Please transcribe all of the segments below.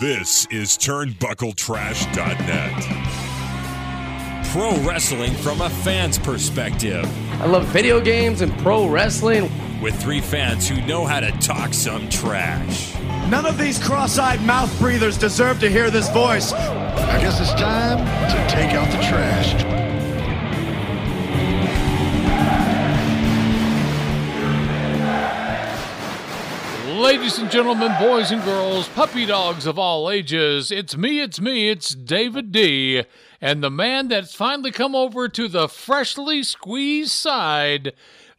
This is TurnbuckleTrash.net. Pro wrestling from a fan's perspective. I love video games and pro wrestling. With three fans who know how to talk some trash. None of these cross eyed mouth breathers deserve to hear this voice. I guess it's time to take out the trash. Ladies and gentlemen, boys and girls, puppy dogs of all ages, it's me, it's me, it's David D. And the man that's finally come over to the freshly squeezed side,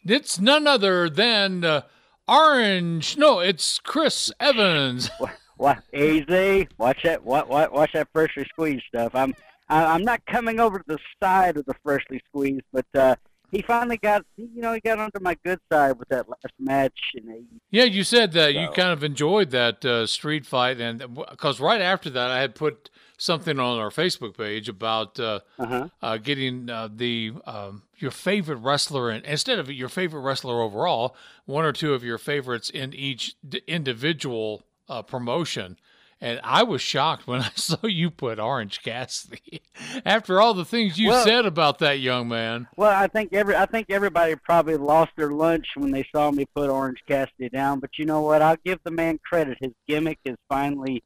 it's none other than uh, Orange. No, it's Chris Evans. What? Easy. Watch that. What? What? Watch that freshly squeezed stuff. I'm. I'm not coming over to the side of the freshly squeezed, but uh, he finally got. You know, he got onto my good side with that last match. And yeah, you said that so. you kind of enjoyed that uh, street fight, and because right after that, I had put something on our Facebook page about uh, uh-huh. uh, getting uh, the um, your favorite wrestler and instead of your favorite wrestler overall, one or two of your favorites in each d- individual uh, promotion. And I was shocked when I saw you put Orange Cassidy after all the things you well, said about that young man. Well, I think every I think everybody probably lost their lunch when they saw me put Orange Cassidy down. But you know what? I'll give the man credit. His gimmick is finally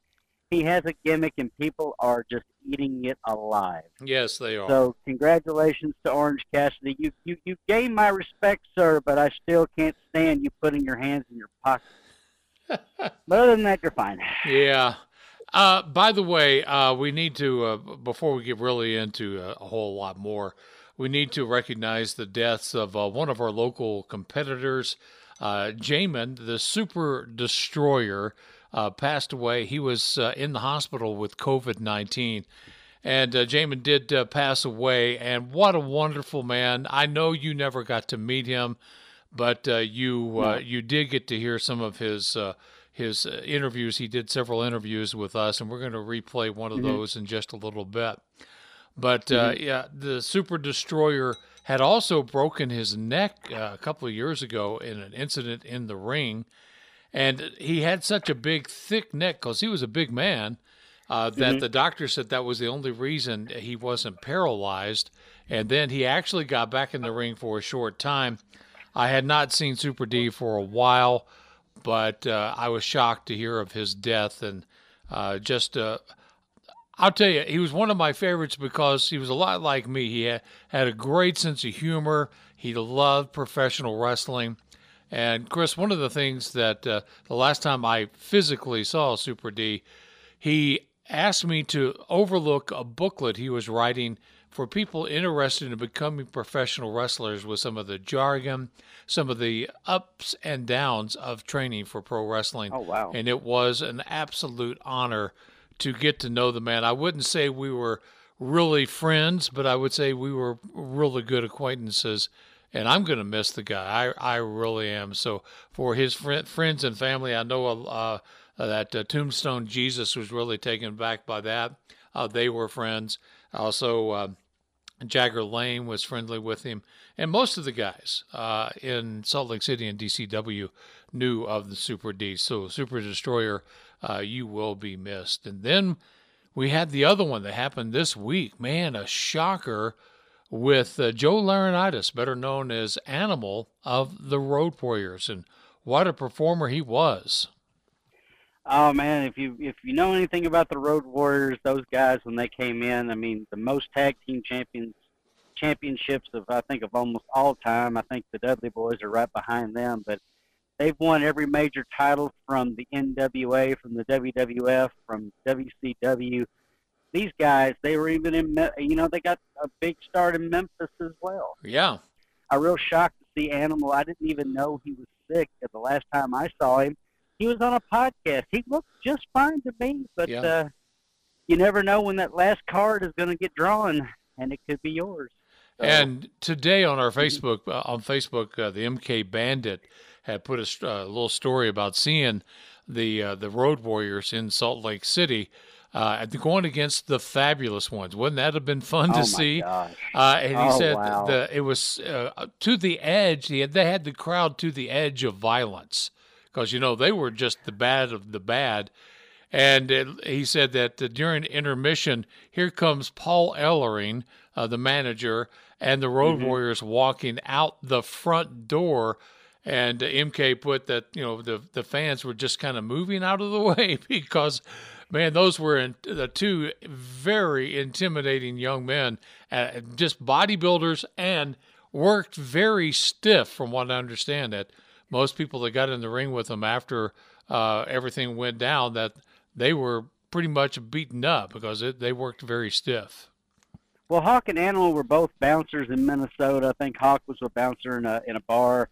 he has a gimmick and people are just eating it alive. Yes, they are. So congratulations to Orange Cassidy. You you you gained my respect, sir, but I still can't stand you putting your hands in your pockets. But other than that, you're fine. Yeah. Uh, by the way, uh, we need to uh, before we get really into a, a, whole lot more, we need to recognize the deaths of uh, one of our local competitors, uh, Jamin, the Super Destroyer uh, passed away. He was uh, in the hospital with COVID 19. And uh, Jamin did uh, pass away. And what a wonderful man. I know you never got to meet him, but uh, you uh, you did get to hear some of his uh, his interviews. He did several interviews with us, and we're going to replay one of mm-hmm. those in just a little bit. But mm-hmm. yeah, the Super Destroyer had also broken his neck a couple of years ago in an incident in the ring and he had such a big, thick neck because he was a big man uh, that mm-hmm. the doctor said that was the only reason he wasn't paralyzed. And then he actually got back in the ring for a short time. I had not seen Super D for a while, but uh, I was shocked to hear of his death. And uh, just, uh, I'll tell you, he was one of my favorites because he was a lot like me. He had, had a great sense of humor. He loved professional wrestling. And Chris, one of the things that uh, the last time I physically saw Super D, he asked me to overlook a booklet he was writing for people interested in becoming professional wrestlers with some of the jargon, some of the ups and downs of training for pro wrestling. Oh, wow. And it was an absolute honor to get to know the man. I wouldn't say we were really friends, but I would say we were really good acquaintances and I'm going to miss the guy. I I really am. So for his fr- friends and family, I know uh, that uh, Tombstone Jesus was really taken back by that. Uh, they were friends. Also, uh, Jagger Lane was friendly with him, and most of the guys uh, in Salt Lake City and DCW knew of the Super D. So Super Destroyer, uh, you will be missed. And then we had the other one that happened this week. Man, a shocker with uh, Joe Laurinaitis, better known as Animal of the Road Warriors, and what a performer he was. Oh man, if you if you know anything about the Road Warriors, those guys when they came in, I mean, the most tag team champions championships of I think of almost all time. I think the Dudley Boys are right behind them, but they've won every major title from the NWA, from the WWF, from WCW these guys, they were even in, you know, they got a big start in Memphis as well. Yeah. I real shocked to see Animal. I didn't even know he was sick at the last time I saw him. He was on a podcast. He looked just fine to me, but yeah. uh, you never know when that last card is going to get drawn, and it could be yours. So. And today on our Facebook, uh, on Facebook, uh, the MK Bandit had put a uh, little story about seeing the uh, the Road Warriors in Salt Lake City uh, going against the fabulous ones. Wouldn't that have been fun to oh see? Uh, and he oh, said wow. the, it was uh, to the edge. He had, they had the crowd to the edge of violence because you know they were just the bad of the bad. And it, he said that uh, during intermission, here comes Paul Ellering, uh, the manager, and the Road mm-hmm. Warriors walking out the front door. And MK put that you know the the fans were just kind of moving out of the way because, man, those were in, the two very intimidating young men, uh, just bodybuilders, and worked very stiff, from what I understand. That most people that got in the ring with them after uh, everything went down, that they were pretty much beaten up because it, they worked very stiff. Well, Hawk and Animal were both bouncers in Minnesota. I think Hawk was a bouncer in a in a bar,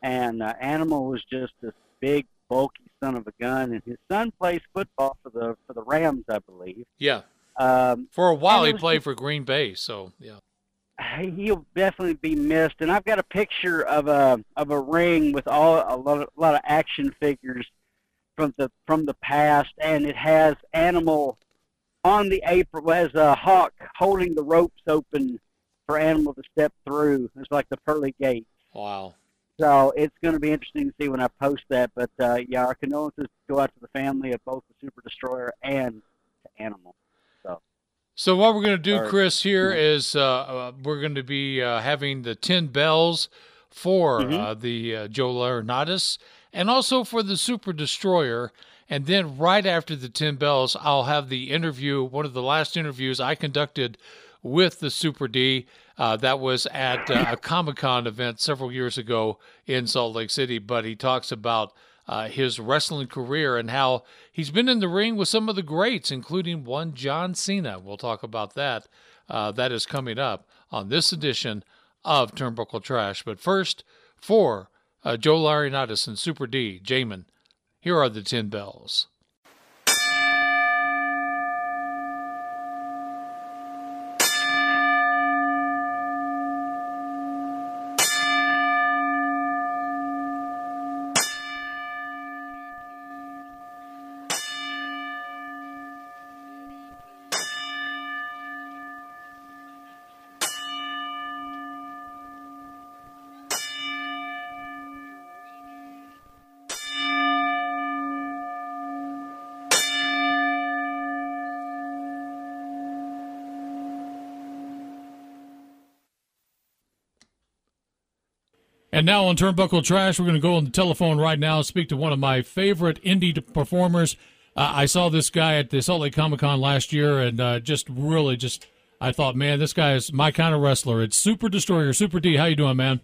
and uh, Animal was just this big, bulky son of a gun. And his son plays football for the for the Rams, I believe. Yeah. Um, for a while, he played just, for Green Bay. So yeah. He'll definitely be missed. And I've got a picture of a of a ring with all a lot of, a lot of action figures from the from the past, and it has Animal on the apron as a hawk holding the ropes open for Animal to step through. It's like the pearly gates. Wow. So it's going to be interesting to see when I post that. But uh, yeah, our condolences go out to the family of both the Super Destroyer and the Animal. So. What we're going to do, Chris, here is uh, uh, we're going to be uh, having the ten bells for mm-hmm. Uh, the uh, Joe Laurinaitis and also for the Super Destroyer. And then right after the 10 bells, I'll have the interview, one of the last interviews I conducted with the Super D. Uh, that was at uh, a Comic Con event several years ago in Salt Lake City. But he talks about uh, his wrestling career and how he's been in the ring with some of the greats, including one John Cena. We'll talk about that. Uh, that is coming up on this edition of Turnbuckle Trash. But first, for uh, Joe Laurinaitis and Super D, Jamin, here are the 10 bells. Now on Turnbuckle Trash, we're going to go on the telephone right now and speak to one of my favorite indie performers. Uh, I saw this guy at the Salt Lake Comic Con last year, and uh, just really, just I thought, man, this guy is my kind of wrestler. It's Super Destroyer, Super D. How you doing, man?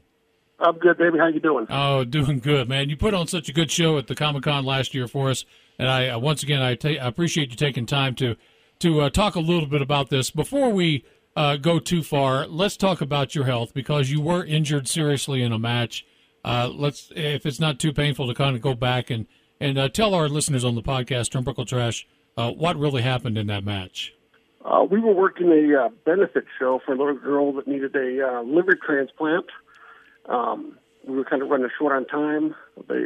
I'm good, baby. How you doing? Oh, doing good, man. You put on such a good show at the Comic Con last year for us, and I uh, once again I, ta- I appreciate you taking time to to uh, talk a little bit about this before we uh, go too far, let's talk about your health because you were injured seriously in a match. Uh, let's, if it's not too painful, to kind of go back and and uh, tell our listeners on the podcast, Turnbuckle Trash, uh, what really happened in that match. Uh, we were working a uh, benefit show for a little girl that needed a liver transplant. Um, we were kind of running short on time. They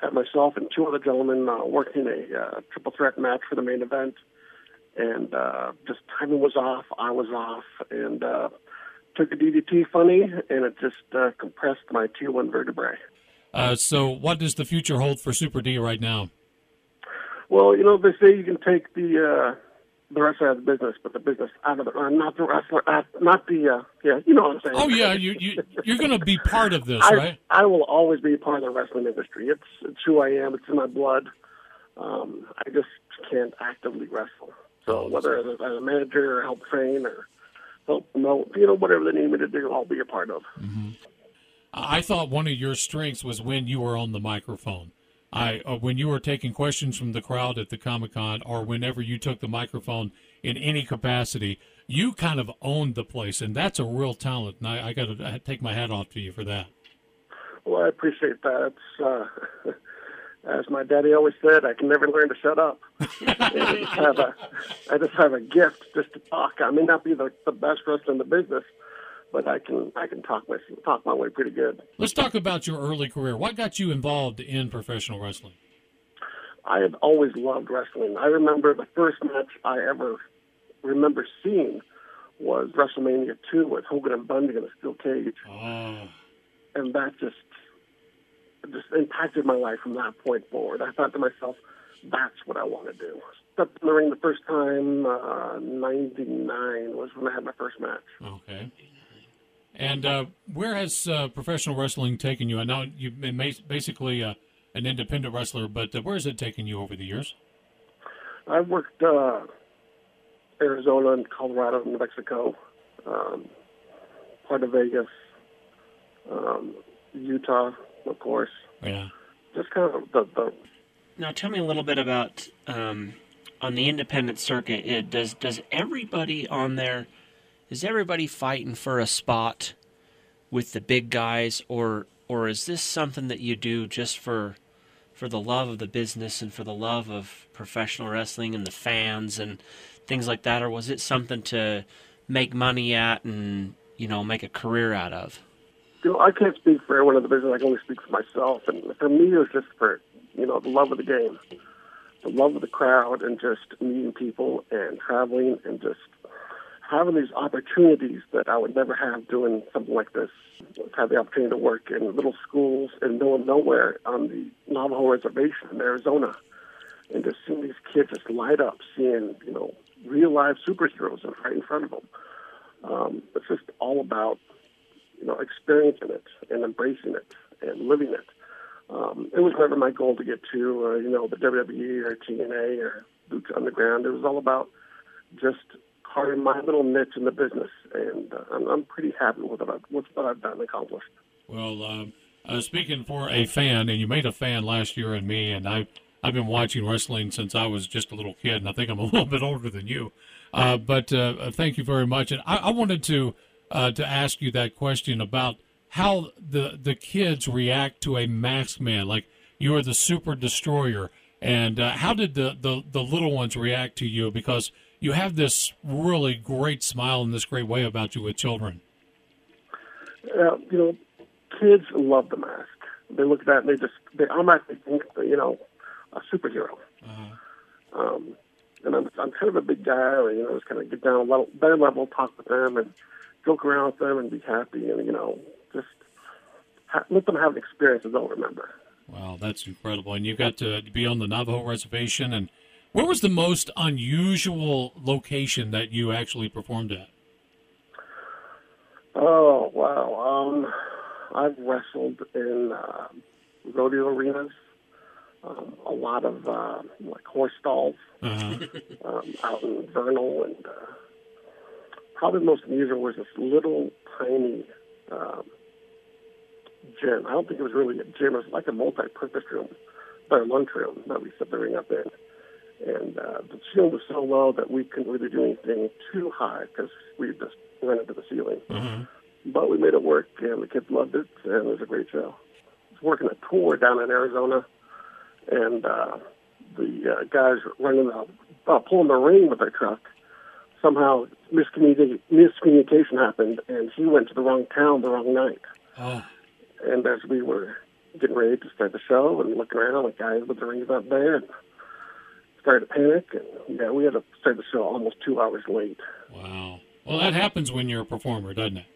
had myself and two other gentlemen working a triple threat match for the main event and uh, just timing was off. I was off, and uh, took a DDT funny, and it just uh, compressed my T1 vertebrae. Uh, so, what does the future hold for Super D right now? Well, you know they say you can take the uh, the wrestler out of the business, but the business out of the uh, not the wrestler, uh, not the uh, yeah, you know what I'm saying. Oh yeah, you you you're going to be part of this, I, right? I will always be part of the wrestling industry. It's it's who I am. It's in my blood. Um, I just can't actively wrestle. So whether as a, as a manager or help train or help promote, you know, whatever they need me to do, I'll be a part of. Mm-hmm. I thought one of your strengths was when you were on the microphone. I uh, when you were taking questions from the crowd at the Comic Con, or whenever you took the microphone in any capacity, you kind of owned the place, and that's a real talent. And I, I got to take my hat off to you for that. Well, I appreciate that. It's uh, as my daddy always said, I can never learn to shut up. I, just have a, I just have a gift just to talk. I may not be the, the best wrestler in the business, but I can I can talk my talk my way pretty good. Let's talk about your early career. What got you involved in professional wrestling? I had always loved wrestling. I remember the first match I ever remember seeing was WrestleMania 2 with Hogan and Bundy in a steel cage. Oh. And that just just impacted my life from that point forward. I thought to myself, that's what I want to do. Stepped in the ring the first time, uh, 99 was when I had my first match. Okay. And uh, where has uh, professional wrestling taken you? I know you've been basically uh, an independent wrestler, but uh, where has it taken you over the years? I've worked uh, Arizona and Colorado and New Mexico, um, part of Vegas, um, Utah, of course. Yeah. Just kind of the, the now, tell me a little bit about um, on the independent circuit. It, does does everybody on there is everybody fighting for a spot with the big guys, or or is this something that you do just for for the love of the business and for the love of professional wrestling and the fans and things like that, or was it something to make money at and you know make a career out of? You know, I can't speak for everyone in the business. I can only speak for myself, and for me, it was just for you know, the love of the game, the love of the crowd, and just meeting people and traveling and just having these opportunities that I would never have doing something like this. Had the opportunity to work in little schools in middle of nowhere on the Navajo Reservation in Arizona, and just seeing these kids just light up, seeing you know real live superheroes right in front of them. Um, it's just all about you know experiencing it and embracing it and living it um, it was never my goal to get to, uh, you know, the WWE or TNA or Lucha Underground. It was all about just carving my little niche in the business, and uh, I'm, I'm pretty happy with, it, with what I've done and accomplished. Well, uh, uh, speaking for a fan, and you made a fan last year in me, and I, I've been watching wrestling since I was just a little kid, and I think I'm a little bit older than you. Uh, but uh, thank you very much. And I, I wanted to uh, to ask you that question about – how the the kids react to a masked man like you are the super destroyer. And uh, how did the, the the little ones react to you? Because you have this really great smile and this great way about you with children. Uh, you know kids love the mask. They look at that and they just they automatically think you know a superhero. Uh-huh. um, and I'm, I'm kind of a big guy, you know, just kind of get down a level, their level, talk with them, and joke around with them, and be happy, and you know, just ha- let them have an experience that they'll remember. Wow, that's incredible! And you got to be on the Navajo reservation. And where was the most unusual location that you actually performed at? Oh wow! Um, I've wrestled in uh, rodeo arenas, um, a lot of uh, like horse stalls uh-huh. um, out in Vernal, and uh, probably the most unusual was this little tiny um, gym. I don't think it was really a gym. It was like a multi-purpose room, but a lunchroom that we set the ring up in. And uh, the ceiling was so low that we couldn't really do anything too high because we just went into the ceiling. Mm-hmm. But we made it work, and the kids loved it, and it was a great show. I was working a tour down in Arizona, and uh, the uh, guys running the uh, pulling the ring with their truck. Somehow miscommunication, miscommunication happened, and he went to the wrong town the wrong night. Oh. And as we were getting ready to start the show and looking around, like guys with the rings up there, and started to panic. And yeah, we had to start the show almost two hours late. Wow. Well, that happens when you're a performer, doesn't it?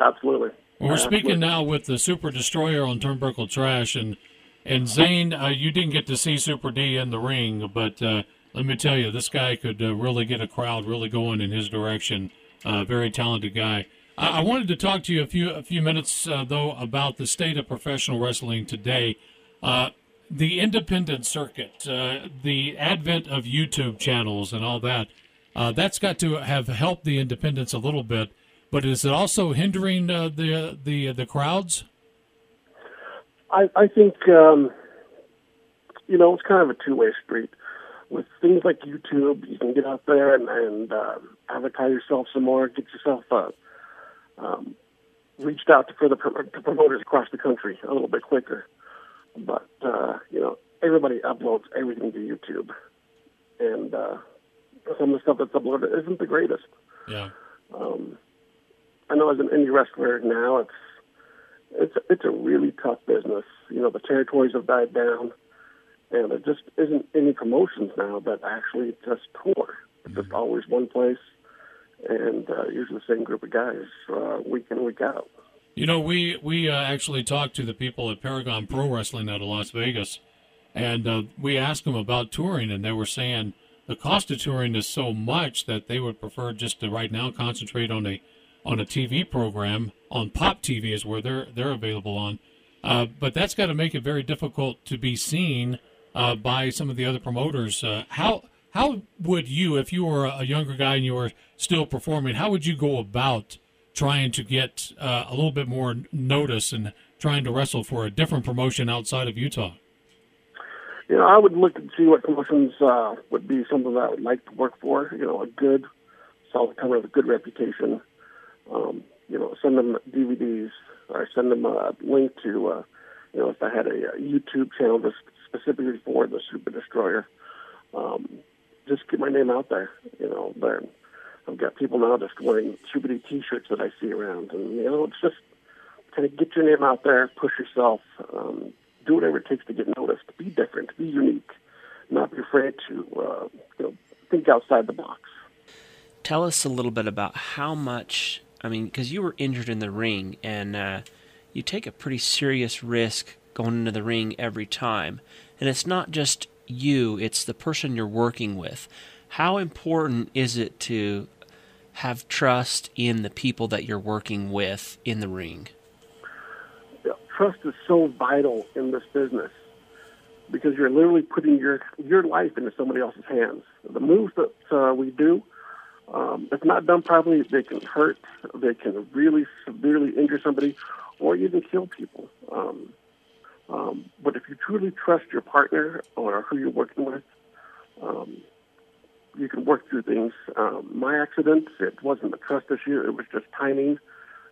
Absolutely. Well, we're speaking now with the Super Destroyer on Turnbuckle Trash, and and Zane, uh, you didn't get to see Super D in the ring, but uh, let me tell you, this guy could uh, really get a crowd really going in his direction. Uh, very talented guy. I wanted to talk to you a few a few minutes uh, though about the state of professional wrestling today. Uh, the independent circuit, uh, the advent of YouTube channels and all that, uh, that's got to have helped the independents a little bit. But is it also hindering the the the crowds? I, I think um, you know it's kind of a two way street. With things like YouTube, you can get out there and, and uh, advertise yourself some more, get yourself a um, reached out to further to promoters across the country a little bit quicker. But uh, you know, everybody uploads everything to YouTube, and uh, some of the stuff that's uploaded isn't the greatest. Yeah. Um, I know as an indie wrestler now, it's it's it's a really tough business. You know, the territories have died down, and there just isn't any promotions now that actually just tour. It's just always one place and uh, usually the same group of guys uh, week in week out. You know, we we uh, actually talked to the people at Paragon Pro Wrestling out of Las Vegas, And uh, we asked them about touring, and they were saying the cost of touring is so much that they would prefer just to right now concentrate on a on a TV program on Pop TV is where they're they're available on. Uh, but that's got to make it very difficult to be seen uh, by some of the other promoters. Uh, how how would you, if you were a younger guy and you were still performing, how would you go about trying to get uh, a little bit more notice and trying to wrestle for a different promotion outside of Utah? You know, I would look and see what promotions uh, would be something that I would like to work for. You know, a good, solid cover with a good reputation. Um, you know, send them DVDs or send them a link to, uh, you know, if I had a, a YouTube channel just specifically for the Super Destroyer. Um, just get my name out there. You know, but I've got people now just wearing Super T-shirts that I see around, and you know, it's just kind of get your name out there, push yourself, um, do whatever it takes to get noticed. Be different, be unique, not be afraid to, uh, you know, think outside the box. Tell us a little bit about how much. I mean, because you were injured in the ring, and uh, you take a pretty serious risk going into the ring every time, and it's not just you, it's the person you're working with. How important is it to have trust in the people that you're working with in the ring? Trust is so vital in this business because you're literally putting your your life into somebody else's hands. The moves that uh, we do, um, if not done properly, they can hurt. They can really severely injure somebody, or even kill people. Um, um, but if you truly trust your partner or who you're working with, um, you can work through things. Um, my accident, it wasn't a trust issue; it was just timing.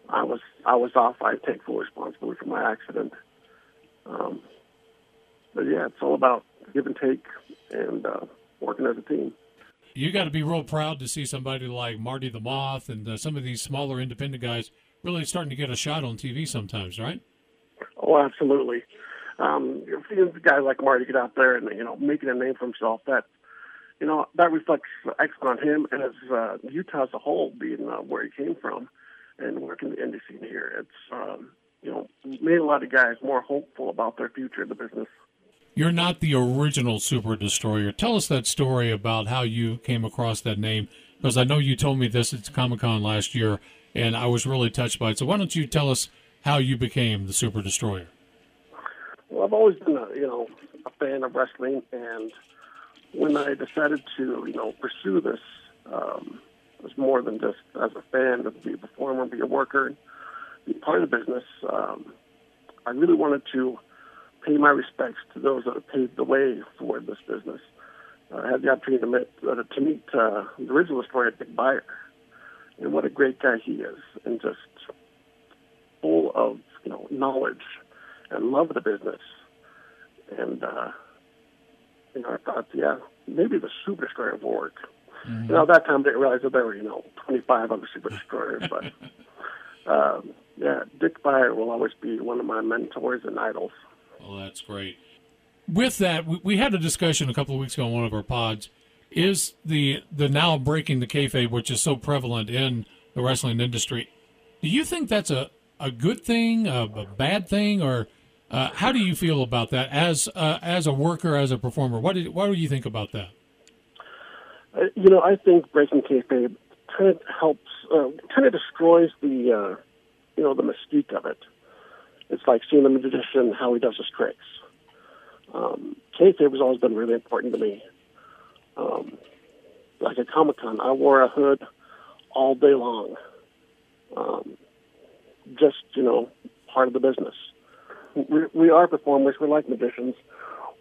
I was I was off. I take full responsibility for my accident. Um, but yeah, it's all about give and take and uh, working as a team. You got to be real proud to see somebody like Marty the Moth and uh, some of these smaller independent guys really starting to get a shot on TV sometimes, right? Oh, absolutely um, you're seeing a guy like Marty get out there and you know making a name for himself, that you know that reflects excellent on him and as uh, Utah as a whole, being uh, where he came from and working the indie scene here. It's um, you know made a lot of guys more hopeful about their future in the business. You're not the original Super Destroyer. Tell us that story about how you came across that name, because I know you told me this at Comic Con last year, and I was really touched by it. So why don't you tell us how you became the Super Destroyer? Well, I've always been a you know a fan of wrestling, and when I decided to you know pursue this, um, it was more than just as a fan to be a performer, be a worker, be part of the business. Um, I really wanted to pay my respects to those that have paved the way for this business. I had the opportunity to meet, uh, to meet uh, the original story of Dick Beyer, and what a great guy he is, and just full of you know knowledge and love the business. And uh, you know, I thought, yeah, maybe the Super Destroyer will work. Mm-hmm. You know, at that time I didn't realize that there were you know 25 other Super Destroyers, but um, yeah, Dick Beyer will always be one of my mentors and idols. Well, that's great. With that, we had a discussion a couple of weeks ago on one of our pods. Is the the now breaking the kayfabe, which is so prevalent in the wrestling industry, do you think that's a, a good thing, a, a bad thing, or uh, how do you feel about that as uh, as a worker, as a performer? What did what do you think about that? Uh, you know, I think breaking kayfabe kind of helps, uh, kind of destroys the, uh, you know, the mystique of it. It's like seeing the magician how he does his tricks. Um, kayfabe has always been really important to me. Um, like at Comic Con, I wore a hood all day long. Um, just you know, part of the business we, we are performers. We're like magicians.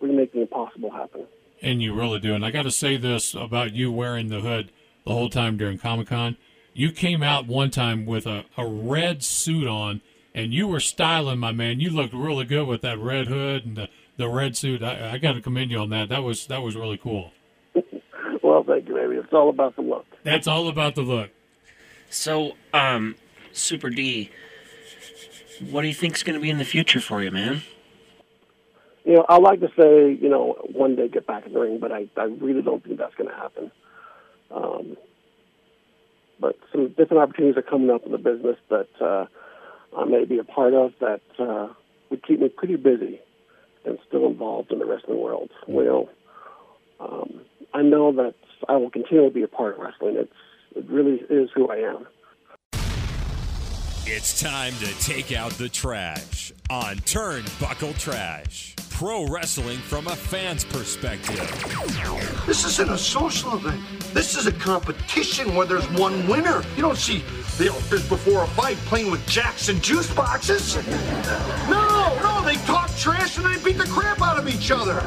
We make the impossible happen. And you really do. And I got to say this about you wearing the hood the whole time during Comic Con. You came out one time with a, a red suit on, and you were styling, my man. You looked really good with that red hood and the, the red suit. I, I got to commend you on that. That was that was really cool. well, thank you, baby. It's all about the look. That's all about the look. So, um, Super D, what do you think is going to be in the future for you, man? You know, I like to say, you know, one day get back in the ring, but I, I really don't think that's going to happen. Um, but some different opportunities are coming up in the business that uh, I may be a part of that uh, would keep me pretty busy. and still involved in the wrestling world. Well, um, I know that I will continue to be a part of wrestling. It's it really is who I am. It's time to take out the trash on Turnbuckle Trash. Pro wrestling from a fan's perspective. This isn't a social event. This is a competition where there's one winner. You don't see the outfits before a fight playing with Jackson juice boxes. No, no, they talk trash and they beat the crap out of each other.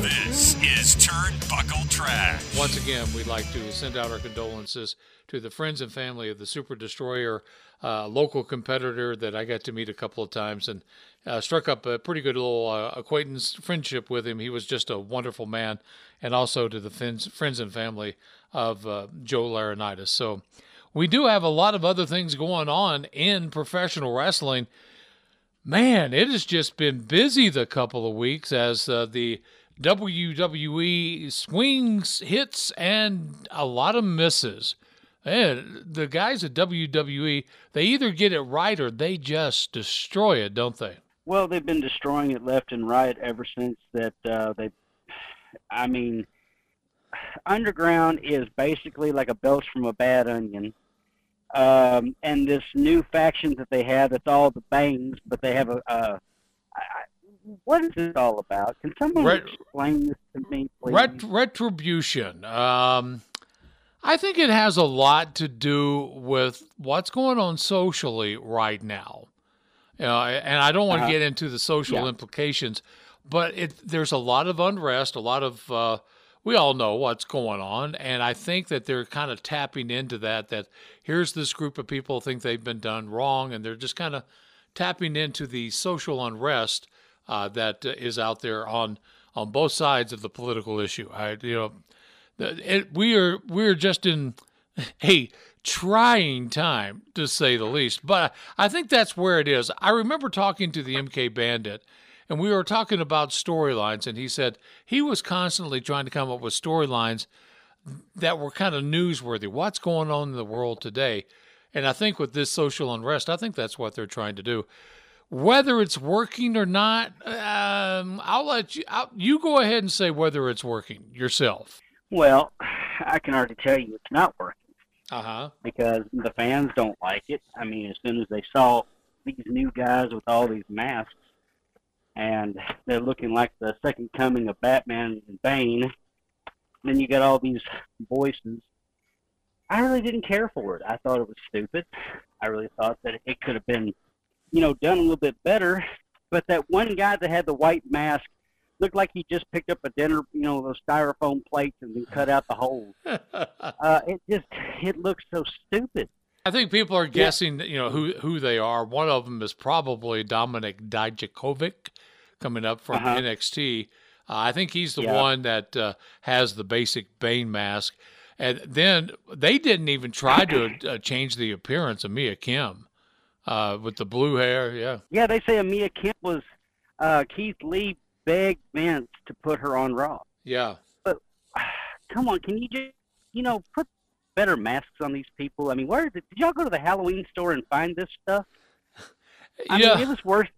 This is Turnbuckle Trash. Once again, we'd like to send out our condolences to the friends and family of the Super Destroyer, uh, local competitor that I got to meet a couple of times and uh, struck up a pretty good little uh, acquaintance friendship with him. He was just a wonderful man, and also to the friends, friends and family of uh, Joe Laurinaitis. So we do have a lot of other things going on in professional wrestling. Man, it has just been busy the couple of weeks as uh, the WWE swings, hits, and a lot of misses. And the guys at WWE, they either get it right or they just destroy it, don't they? Well, they've been destroying it left and right ever since that uh, they. I mean, underground is basically like a belch from a bad onion. Um, and this new faction that they have, it's all the bangs, but they have a. Uh, I, what is this all about? Can someone Ret- explain this to me, please? Ret- retribution. Um, I think it has a lot to do with what's going on socially right now. Know, and I don't want to uh-huh. get into the social yeah. implications, but it, there's a lot of unrest, a lot of uh, we all know what's going on, and I think that they're kind of tapping into that. That here's this group of people think they've been done wrong, and they're just kind of tapping into the social unrest uh, that is out there on on both sides of the political issue. I, you know, it, we are we are just in a trying time to say the least. But I think that's where it is. I remember talking to the MK Bandit and we were talking about storylines, and he said he was constantly trying to come up with storylines that were kind of newsworthy. What's going on in the world today? And I think with this social unrest, I think that's what they're trying to do. Whether it's working or not, um, I'll let you. I'll, you go ahead and say whether it's working yourself. Well, I can already tell you it's not working. Uh huh. Because the fans don't like it. I mean, as soon as they saw these new guys with all these masks, and they're looking like the second coming of Batman and Bane. Then you got all these voices. I really didn't care for it. I thought it was stupid. I really thought that it could have been, you know, done a little bit better. But that one guy that had the white mask looked like he just picked up a dinner, you know, those styrofoam plates and then cut out the holes. uh, it just, it looks so stupid. I think people are guessing, yeah. you know, who who they are. One of them is probably Dominik Dijakovic, coming up from uh-huh. NXT. Uh, I think he's the yeah. one that uh, has the basic Bane mask. And then they didn't even try to uh, change the appearance of Mia Yim uh, with the blue hair. Yeah. Yeah, they say Amia Kim was uh, Keith Lee begged Vince to put her on Raw. Yeah. But come on, can you just you know put better masks on these people? I mean, where it? Did y'all go to the Halloween store and find this stuff? I yeah. mean, it was worse.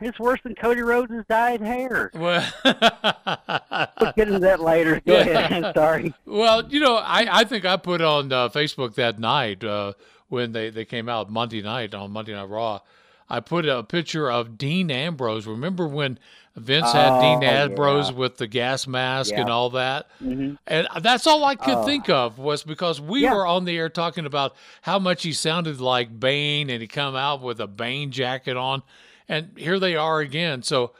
It's worse than Cody Rhodes' dyed hair. Well, we'll get into that later. Go yeah. ahead. Sorry. Well, you know, I, I think I put on uh, Facebook that night uh, when they, they came out Monday night on Monday Night Raw. I put a picture of Dean Ambrose. Remember when Vince oh, had Dean Ambrose yeah. with the gas mask yeah. and all that? Mm-hmm. And that's all I could oh. think of was because we yeah. were on the air talking about how much he sounded like Bane and he come out with a Bane jacket on. And here they are again. So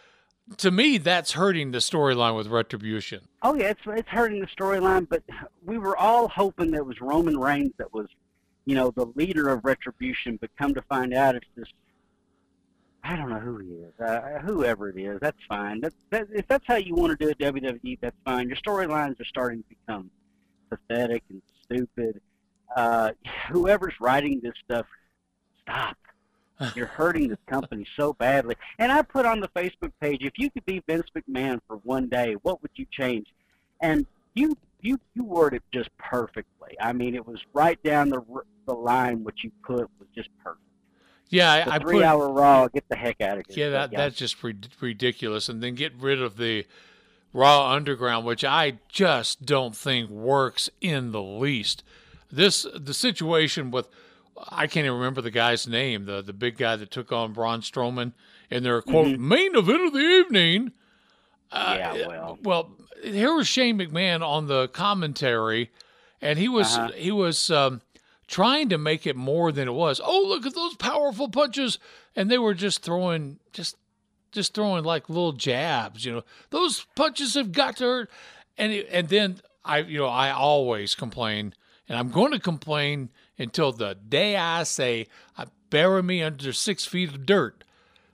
to me, that's hurting the storyline with Retribution. Oh, yeah, it's, it's hurting the storyline, but we were all hoping that it was Roman Reigns that was, you know, the leader of Retribution, but come to find out it's this I don't know who he is. Uh, whoever it is, that's fine. That, that, if that's how you want to do it, WWE, that's fine. Your storylines are starting to become pathetic and stupid. Uh, whoever's writing this stuff, stop. You're hurting this company so badly. And I put on the Facebook page, if you could be Vince McMahon for one day, what would you change? And you you you worded it just perfectly. I mean, it was right down the the line. What you put was just perfect. Yeah, the I, I three put hour Raw. Get the heck out of here. yeah that that's just rid- ridiculous, and then get rid of the Raw Underground, which I just don't think works in the least. This the situation with I can't even remember the guy's name, the the big guy that took on Braun Strowman in their quote Mm-hmm. main event of the evening. yeah, well, Well, here was Shane McMahon on the commentary, and he was Uh-huh. he was um, trying to make it more than it was. Oh, look at those powerful punches, and they were just throwing just just throwing like little jabs. You know, those punches have got to hurt, and it, and then I you know I always complain, and I'm going to complain until the day I say I bury me under six feet of dirt.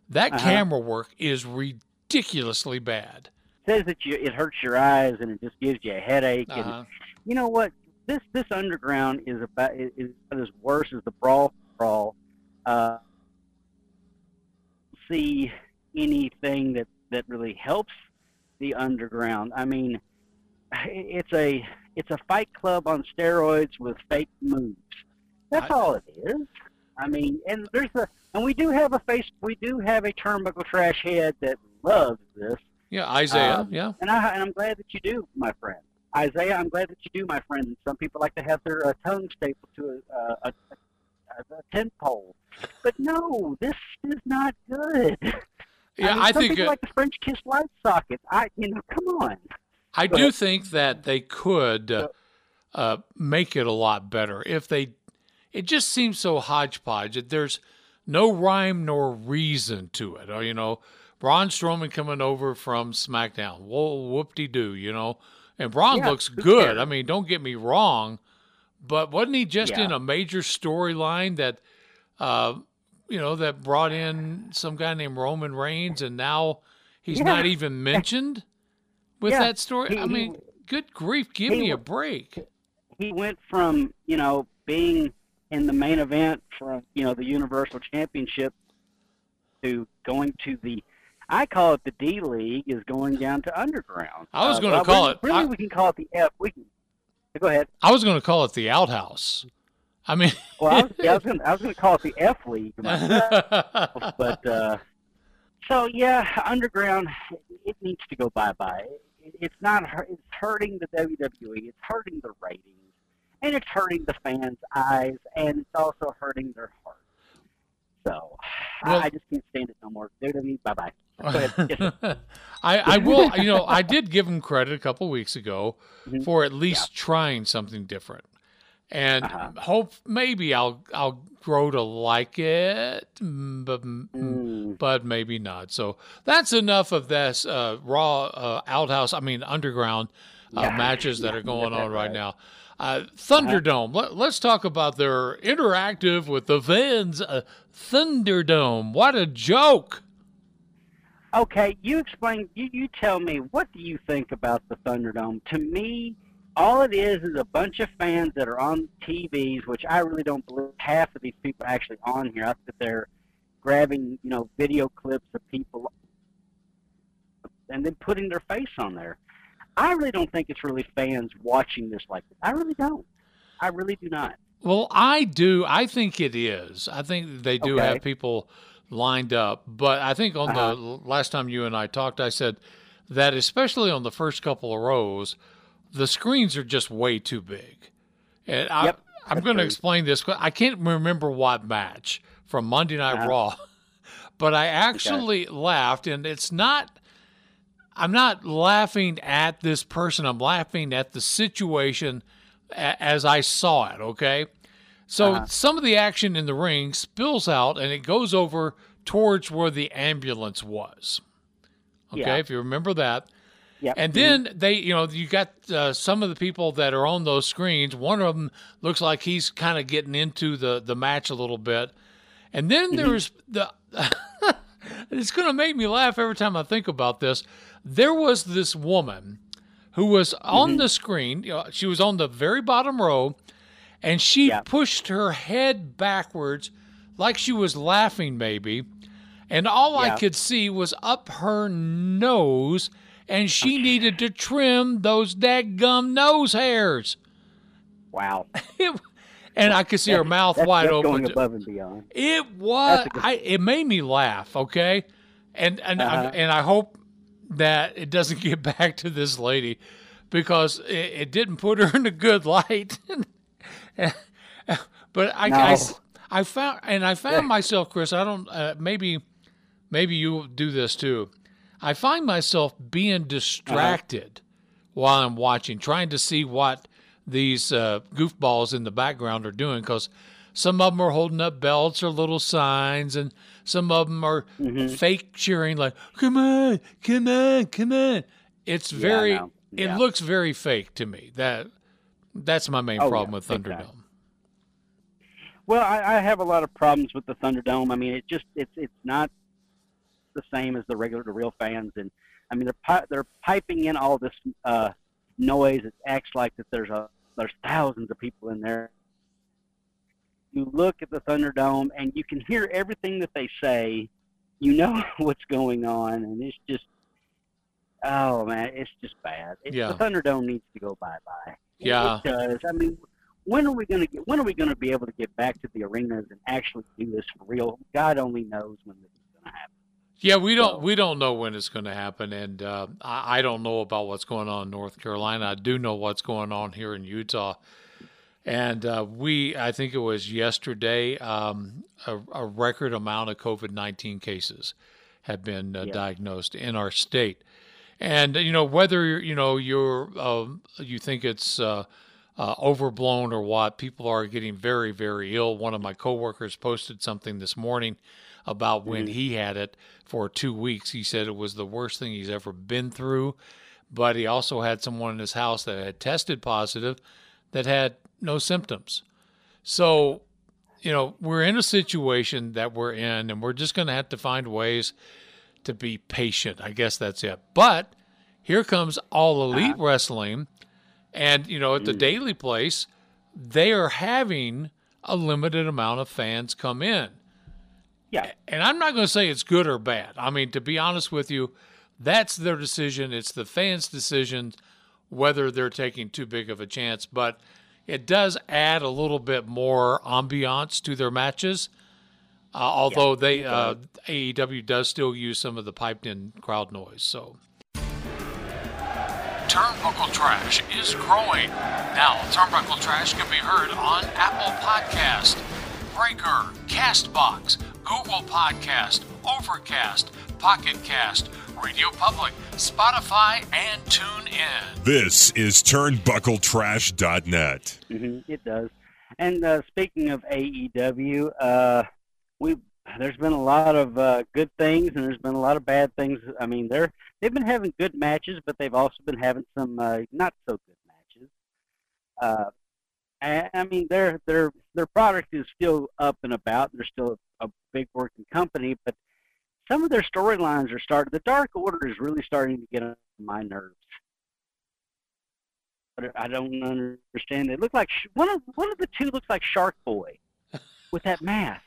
That Uh-huh. camera work is ridiculously bad. Says that you it hurts your eyes and it just gives you a headache. Uh-huh. And you know what? This this underground is about is is about as worse as the brawl brawl. Uh, see anything that that really helps the underground. I mean, it's a it's a fight club on steroids with fake moves. That's I- all it is. I mean, and there's a and we do have a face we do have a turnbuckle trash head that loves this. Yeah, Isaiah. Um, yeah. And, I, and I'm glad that you do, my friend. Isaiah, I'm glad that you do, my friend. Some people like to have their uh, tongue stapled to a, uh, a, a, a tent pole. But no, this is not good. Yeah, mean, I some think people uh, like the French kiss light sockets. I, you know, come on. I go do think that they could uh, uh, make it a lot better if they. It just seems so hodgepodge. that There's no rhyme nor reason to it. Or, you know, Braun Strowman coming over from SmackDown. Whoa, whoop de doo. You know, and Braun Yeah, looks good. cares? I mean, don't get me wrong, but wasn't he just Yeah. in a major storyline that, uh, you know, that brought in some guy named Roman Reigns, and now he's Yeah. not even mentioned with that story? He- I he- mean, good grief, give he me a break. He went from, you know, being in the main event from, you know, the Universal Championship to going to the, I call it the D League, is going down to Underground. I was Uh, gonna well, call really- it- Really, I- we can call it the F. We can. Go ahead. I was going to call it the outhouse. I mean, Well, I was, yeah, I was was gonna call it the F League myself, but uh, so yeah, Underground, it needs to go bye bye. It, it's not, it's hurting the WWE. It's hurting the ratings, and it's hurting the fans' eyes, and it's also hurting their. So Well- I, just can't stand it no more. WWE, bye bye. Go ahead. Yes, sir. I, I will, you know, I did give him credit a couple weeks ago Mhm. for at least trying something different, and Uh-huh. hope maybe I'll I'll grow to like it, but Mm. but maybe not. So that's enough of this uh, raw uh, outhouse. I mean underground uh, Yeah. matches that Yeah, are going on right right. now. Uh, Thunderdome. Let, let's talk about their interactive with the fans. Uh, Thunderdome. What a joke! Okay, you explain. You, you tell me. What do you think about the Thunderdome? To me, all it is is a bunch of fans that are on TVs, which I really don't believe half of these people are actually on here. I think they're grabbing, you know, video clips of people and then putting their face on there. I really don't think it's really fans watching this like this. I really don't. I really do not. Well, I do. I think it is. I think they do Okay. have people lined up. But I think on Uh-huh. the last time you and I talked, I said that especially on the first couple of rows, the screens are just way too big. And I, Yep, I'm going to explain this. I can't remember what match from Monday Night Uh-huh. Raw, but I actually laughed, and it's not. I'm not laughing at this person. I'm laughing at the situation a- as I saw it. Okay. So Uh-huh. some of the action in the ring spills out and it goes over towards where the ambulance was. Okay. Yeah. If you remember that. Yep. And then they, you know, you got uh, some of the people that are on those screens. One of them looks like he's kind of getting into the the match a little bit, and then there's the. it's going to make me laugh every time I think about this. There was this woman who was on the screen. You know, she was on the very bottom row, and she Yeah. pushed her head backwards, like she was laughing, maybe. And all I could see was up her nose, and she needed to trim those daggum nose hairs. Wow. And I could see her mouth that's, wide that's open. Going above and beyond. It was. I, it made me laugh. Okay, and and Uh-huh. and I hope that it doesn't get back to this lady because it, it didn't put her in a good light. but I, I No. I found and I found myself, Chris. I don't. Uh, maybe maybe you do this too. I find myself being distracted while I'm watching, trying to see what these uh, goofballs in the background are doing because some of them are holding up belts or little signs, and some of them are fake cheering, like "Come on, come on, come on." It's very. know. Yeah. It looks very fake to me. That that's my main Oh, problem yeah, with Thunderdome. time. Well, I, I have a lot of problems with the Thunderdome. I mean, it just it's it's not the same as the regular, the real fans, and I mean they're pi- they're piping in all this uh, noise. It acts like that there's a there's thousands of people in there. You look at the Thunderdome and you can hear everything that they say. You know what's going on, and it's just oh man, it's just bad. It, Yeah. The Thunderdome needs to go bye bye. Yeah. It does. I mean, when are we going to get? When are we going to be able to get back to the arenas and actually do this for real? God only knows when this is going to happen. Yeah, we don't we don't know when it's going to happen, and uh, I, I don't know about what's going on in North Carolina. I do know what's going on here in Utah, and uh, we I think it was yesterday um, a, a record amount of COVID nineteen cases have been uh, Yeah. diagnosed in our state, and you know whether you know you're um, you think it's uh, uh, overblown or what, people are getting very very ill. One of my coworkers posted something this morning about when he had it for two weeks. He said it was the worst thing he's ever been through. But he also had someone in his house that had tested positive that had no symptoms. So, you know, we're in a situation that we're in, and we're just going to have to find ways to be patient. I guess that's it. But here comes All Elite ah. Wrestling. And, you know, at the mm. Daily Place, they are having a limited amount of fans come in Yeah. and I'm not going to say it's good or bad. I mean, to be honest with you, that's their decision. It's the fans' decision whether they're taking too big of a chance. But it does add a little bit more ambiance to their matches. Uh, although they uh, AEW does still use some of the piped-in crowd noise. So. Turnbuckle Trash is growing. Now, Turnbuckle Trash can be heard on Apple Podcast, Breaker, Castbox, Google Podcast, Overcast, Pocket Cast, Radio Public, Spotify, and TuneIn. This is turnbuckletrash.net. hmm it does. And uh, speaking of AEW, uh, we there's been a lot of uh, good things and there's been a lot of bad things. I mean, they're they've been having good matches, but they've also been having some uh, not so good matches. Uh, I, I mean, their their their product is still up and about. They're still a, a big working company, but some of their storylines are starting. The Dark Order is really starting to get on my nerves. But I don't understand. They look like one of one of the two looks like Shark Boy with that mask.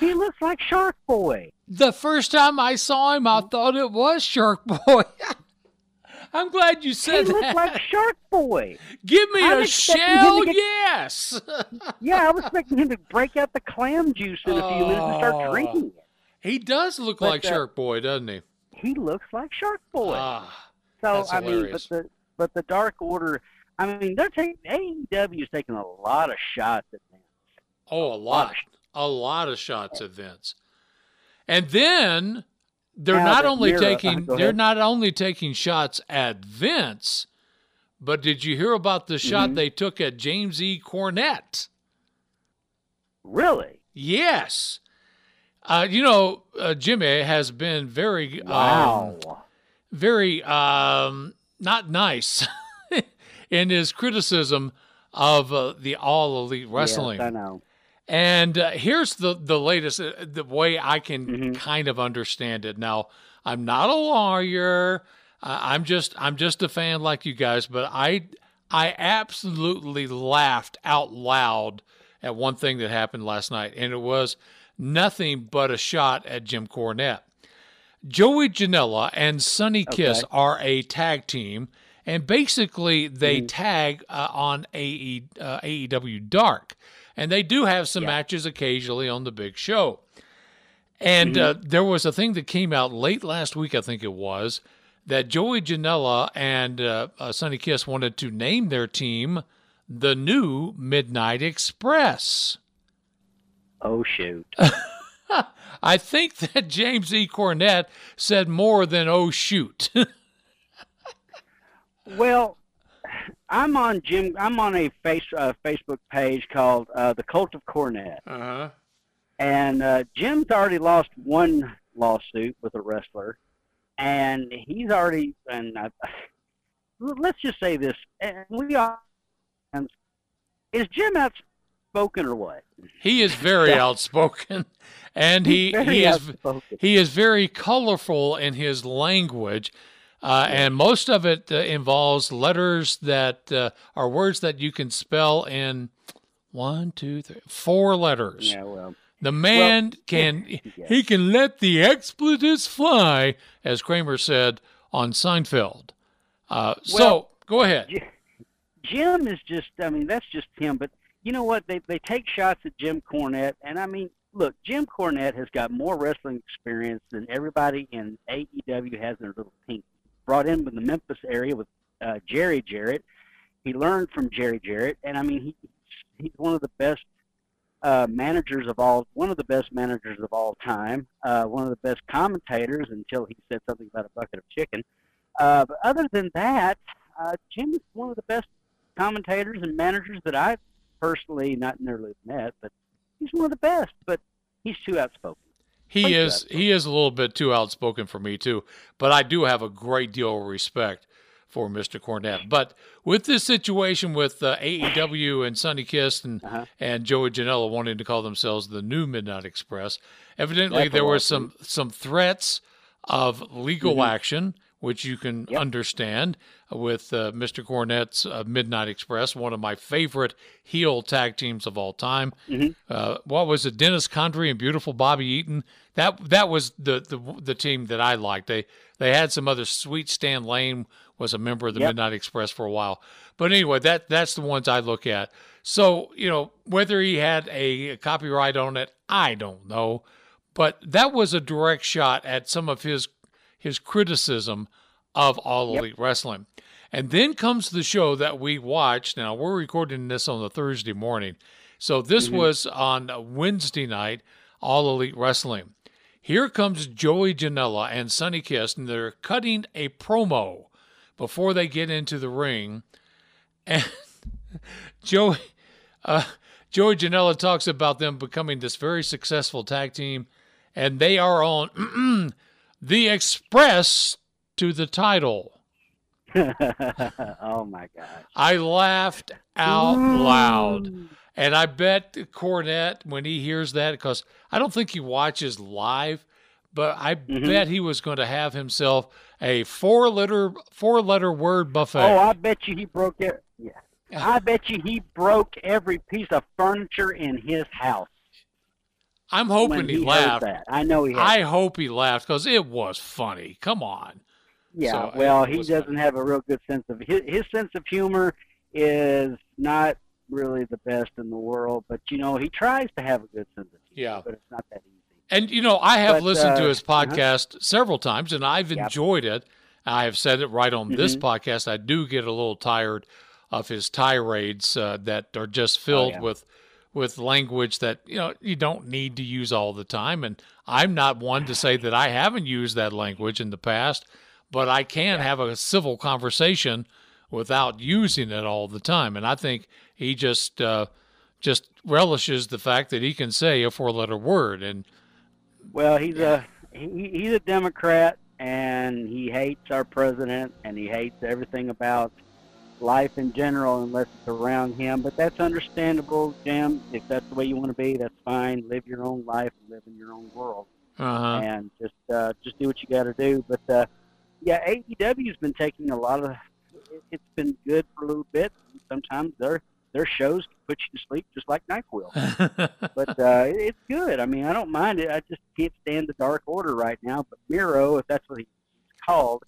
He looks like Shark Boy. The first time I saw him, I thought it was Shark Boy. I'm glad you He said looks that. like Shark Boy. Give me I'm a expecting him to shell, get- yes. Yeah, I was expecting him to break out the clam juice in a few minutes and Oh. start drinking it. He does look But, like uh, Shark Boy, doesn't he? He looks like Shark Boy. Ah, so I mean, but the but the Dark Order. I mean, they're taking AEW is taking a lot of shots at them. oh, a lot, a lot of shots at Vince, and then they're Now not only Mira- taking uh, they're not only taking shots at Vince, but did you hear about the shot Mm-hmm. they took at James E. Cornette? Really? Yes. Uh, you know, uh, Jimmy has been very, um, Wow. very um, not nice in his criticism of uh, the All Elite Wrestling. Yes, I know. And uh, here's the the latest, uh, the way I can Mm-hmm. kind of understand it. Now, I'm not a lawyer. Uh, I'm just I'm just a fan like you guys, but I I absolutely laughed out loud at one thing that happened last night, and it was nothing but a shot at Jim Cornette. Joey Janela and Sonny Kiss are a tag team, and basically they tag uh, on AE, uh, AEW Dark. and they do have some matches occasionally on the big show. And uh, there was a thing that came out late last week, I think it was, that Joey Janela and uh, uh, Sonny Kiss wanted to name their team the new Midnight Express. Oh shoot! I think that James E. Cornette said more than "oh shoot." Well, I'm on Jim. I'm on a face uh, Facebook page called uh, the Cult of Cornette, uh huh. and uh, Jim's already lost one lawsuit with a wrestler, and he's already. And I, let's just say this: and we are. And Is Jim outspoken or what? He is very outspoken, and he he is outspoken. he is very colorful in his language. Uh, and most of it uh, involves letters that uh, are words that you can spell in one, two, three, four letters. Yeah, well, The man can he can let the expletives fly, as Kramer said on Seinfeld. Uh, so go ahead. Jim is just, I mean, that's just him. But you know what? They they take shots at Jim Cornette, and I mean, look, Jim Cornette has got more wrestling experience than everybody in AEW has in their little pink. Brought in from the Memphis area with uh, Jerry Jarrett. He learned from Jerry Jarrett, and I mean, he he's one of the best uh, managers of all, one of the best managers of all time, uh, one of the best commentators until he said something about a bucket of chicken. Uh, but other than that, uh, Jim is one of the best commentators and managers that I've personally not nearly met, but he's one of the best. But he's too outspoken. He is outspoken. he is a little bit too outspoken for me too, but I do have a great deal of respect for Mr. Cornette. But with this situation with uh, AEW and Sonny Kiss and Uh-huh. and Joey Janela wanting to call themselves the new Midnight Express, evidently That's there were some some threats of legal Mhm. action, which you can Yep. understand with uh, Mr. Cornette's uh, Midnight Express, one of my favorite heel tag teams of all time. Mhm. Uh, what was it? Dennis Condrey and Beautiful Bobby Eaton. That that was the, the the team that I liked. They they had some other sweet. Stan Lane was a member of the Yep. Midnight Express for a while. But anyway, that that's the ones I look at. So you know whether he had a copyright on it, I don't know. But that was a direct shot at some of his his criticism of All Elite Wrestling. And then comes the show that we watched. Now we're recording this on the Thursday morning. So this was on Wednesday night, All Elite Wrestling. Here comes Joey Janela and Sonny Kiss, and they're cutting a promo before they get into the ring. And Joey, uh, Joey Janela talks about them becoming this very successful tag team, and they are on the Express to the title. oh my gosh! I laughed out loud. And I bet Cornette, when he hears that, because I don't think he watches live, but I Mm-hmm. bet he was going to have himself a four letter four letter word buffet. Oh, I bet you he broke it. Yeah, I bet you he broke every piece of furniture in his house. I'm hoping he, heard laughed. That I know he. Had. I hope he laughed because it was funny. Come on. Yeah, So, well, he doesn't have a real good sense of his, his sense of humor is not really the best in the world, but you know he tries to have a good sense of humor, Yeah. but it's not that easy. And you know, I have But, listened to uh, his podcast several times, and I've Yep. enjoyed it. I have said it right on this Mhm. podcast. I do get a little tired of his tirades uh, that are just filled Oh, yeah. with with language that you know you don't need to use all the time. And I'm not one to say that I haven't used that language in the past, but I can have a civil conversation without using it all the time. And I think he just uh, just relishes the fact that he can say a four letter word and. Well, he's a he, he's a Democrat, and he hates our president, and he hates everything about life in general, unless it's around him. But that's understandable, Jim. If that's the way you want to be, that's fine. Live your own life live in your own world, Uh-huh. and just uh, just do what you got to do. But uh, yeah, AEW's been taking a lot of. it- It's been good for a little bit. Sometimes their their shows can put you to sleep just like Nyquil but uh, it's good. I mean, I don't mind it. I just can't stand the Dark Order right now. But Miro, if that's what he's called,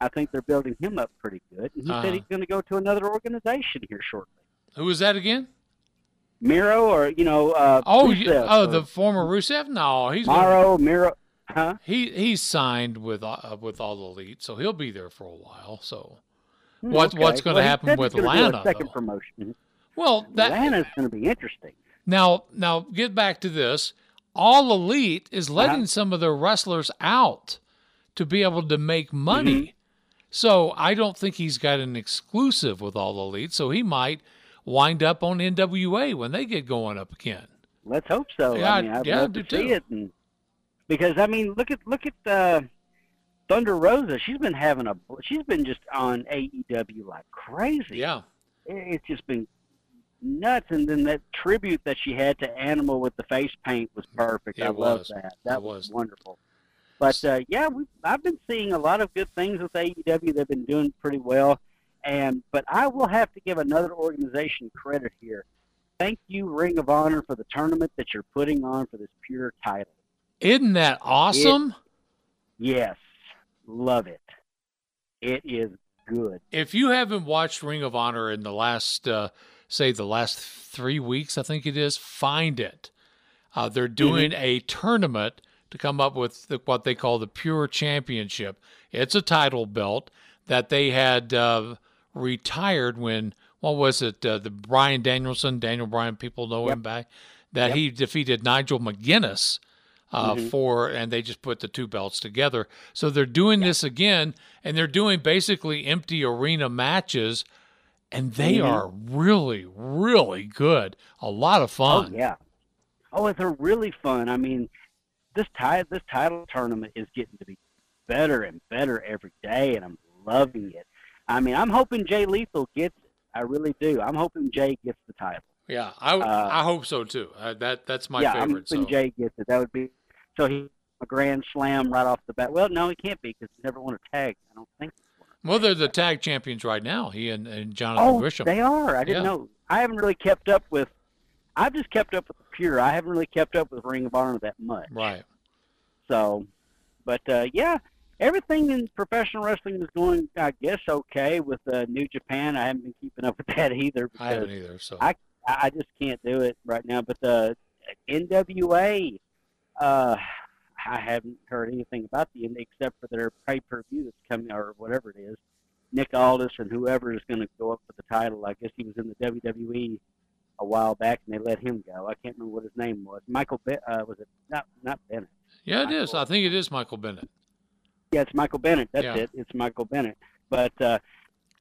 I think they're building him up pretty good. And he Uh-huh. said he's going to go to another organization here shortly. Who was that again? Miro or you know uh, Oh, Rusev oh, the former Rusev? No, he's gonna- Miro, huh? he he's signed with uh, with all elite, so he'll be there for a while. So what Okay. what's going to Well, happen with he's gonna do a Lana? second though? promotion. Well, that Atlanta's going to be interesting. now now get back to this. All elite is letting Uh-huh. some of their wrestlers out to be able to make money. Mm-hmm. So I don't think he's got an exclusive with all the elite. So he might wind up on NWA when they get going up again. Let's hope so. Yeah, I mean, I'd yeah, love do to see too. it, and because I mean, look at look at uh, Thunder Rosa. She's been having a she's been just on AEW like crazy. Yeah. It- it's just been nuts. And then that tribute that she had to Animal with the face paint was perfect. It I love that. That was was. wonderful. But uh, yeah, we I've been seeing a lot of good things with AEW. They've been doing pretty well. And but I will have to give another organization credit here. Thank you, Ring of Honor, for the tournament that you're putting on for this pure title. Isn't that awesome? Yes, love it. It is good. if you haven't watched Ring of Honor in the last, uh, say, the last three weeks, I think it is, find it. Uh, they're doing a tournament to come up with the, what they call the Pure Championship. It's a title belt that they had uh, retired when, what was it, uh, the Bryan Danielson, Daniel Bryan, people know him back, that he defeated Nigel McGuinness uh, for, and they just put the two belts together. So they're doing this again, and they're doing basically empty arena matches, and they Mhm. are really, really good. A lot of fun. Oh yeah. Oh, they're really fun. I mean, this ti- this title tournament is getting to be better and better every day, and I'm loving it. I mean, I'm hoping Jay Lethal gets it. I really do. I'm hoping Jay gets the title. Yeah, I, Uh, I hope so too. Uh, that that's my yeah, favorite. I'm hoping so. Jay gets it. That would be so he a grand slam right off the bat. Well, no, he can't be because he never won a tag. I don't think. Well, they're the tag champions right now. He and, and Jonathan Oh, Gresham. they are. I didn't Yeah. know. I haven't really kept up with. I've just kept up with the pure. I haven't really kept up with Ring of Honor that much. Right. So, but uh, yeah, everything in professional wrestling is going, I guess, okay. With uh, New Japan, I haven't been keeping up with that either. I haven't either. So I I just can't do it right now. But the NWA, uh, I haven't heard anything about the except for their pay per view that's coming or whatever it is. Nick Aldis and whoever is going to go up for the title. I guess he was in the WWE a while back, and they let him go. I can't remember what his name was. Michael, Be- uh, was it not not Bennett? yeah, it is. I think it is Michael Bennett. Yeah, it's Michael Bennett. That's Yeah. it. It's Michael Bennett. But uh,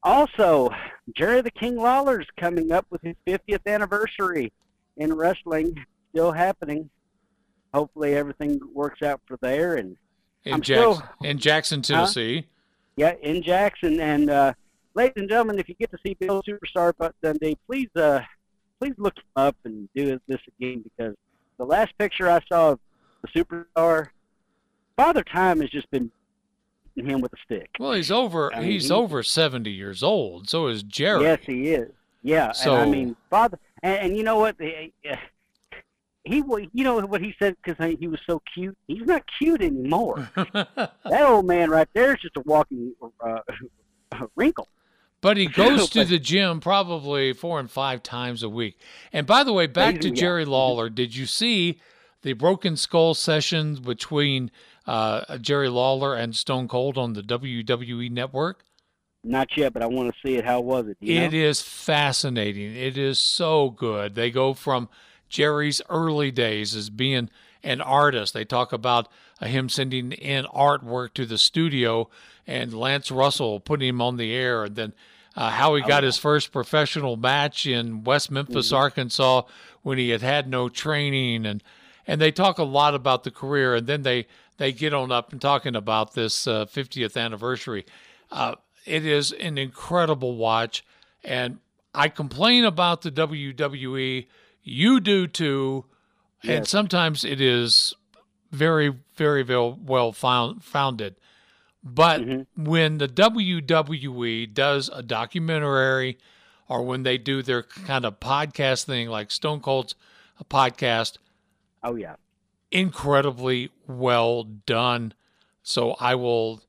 also, Jerry the King Lawler's coming up with his 50th anniversary in wrestling. Still happening. Hopefully, everything works out for there. And In I'm Jackson, still- in Jackson, Tennessee. yeah, in Jackson. And uh, ladies and gentlemen, if you get to see Bill Superstar Dundee, please, uh, please look him up and do this again because the last picture I saw of the superstar, Father Time has just been him with a stick. Well, he's over. I mean, he's he- over seventy years old. So is Jerry. Yes, he is. Yeah, So- and I mean, father, and, and you know what? He, he, you know what he said because he was so cute. He's not cute anymore. that old man right there is just a walking uh, wrinkle. But he goes to the gym probably four and five times a week. And by the way, back to Jerry Lawler. Did you see the Broken Skull sessions between uh, Jerry Lawler and Stone Cold on the WWE Network? Not yet, but I want to see it. How was it? It know? is fascinating. It is so good. They go from Jerry's early days as being an artist. They talk about uh, him sending in artwork to the studio and Lance Russell putting him on the air, and then uh, how he got his first professional match in West Memphis, Arkansas, when he had had no training, and and they talk a lot about the career, and then they they get on up and talking about this uh, 50th anniversary. Uh, it is an incredible watch, and I complain about the WWE. You do too, and sometimes it is very, very well, well found, founded. But when the WWE does a documentary, or when they do their kind of podcast thing, like Stone Cold's a podcast, Oh yeah. incredibly well done. So I will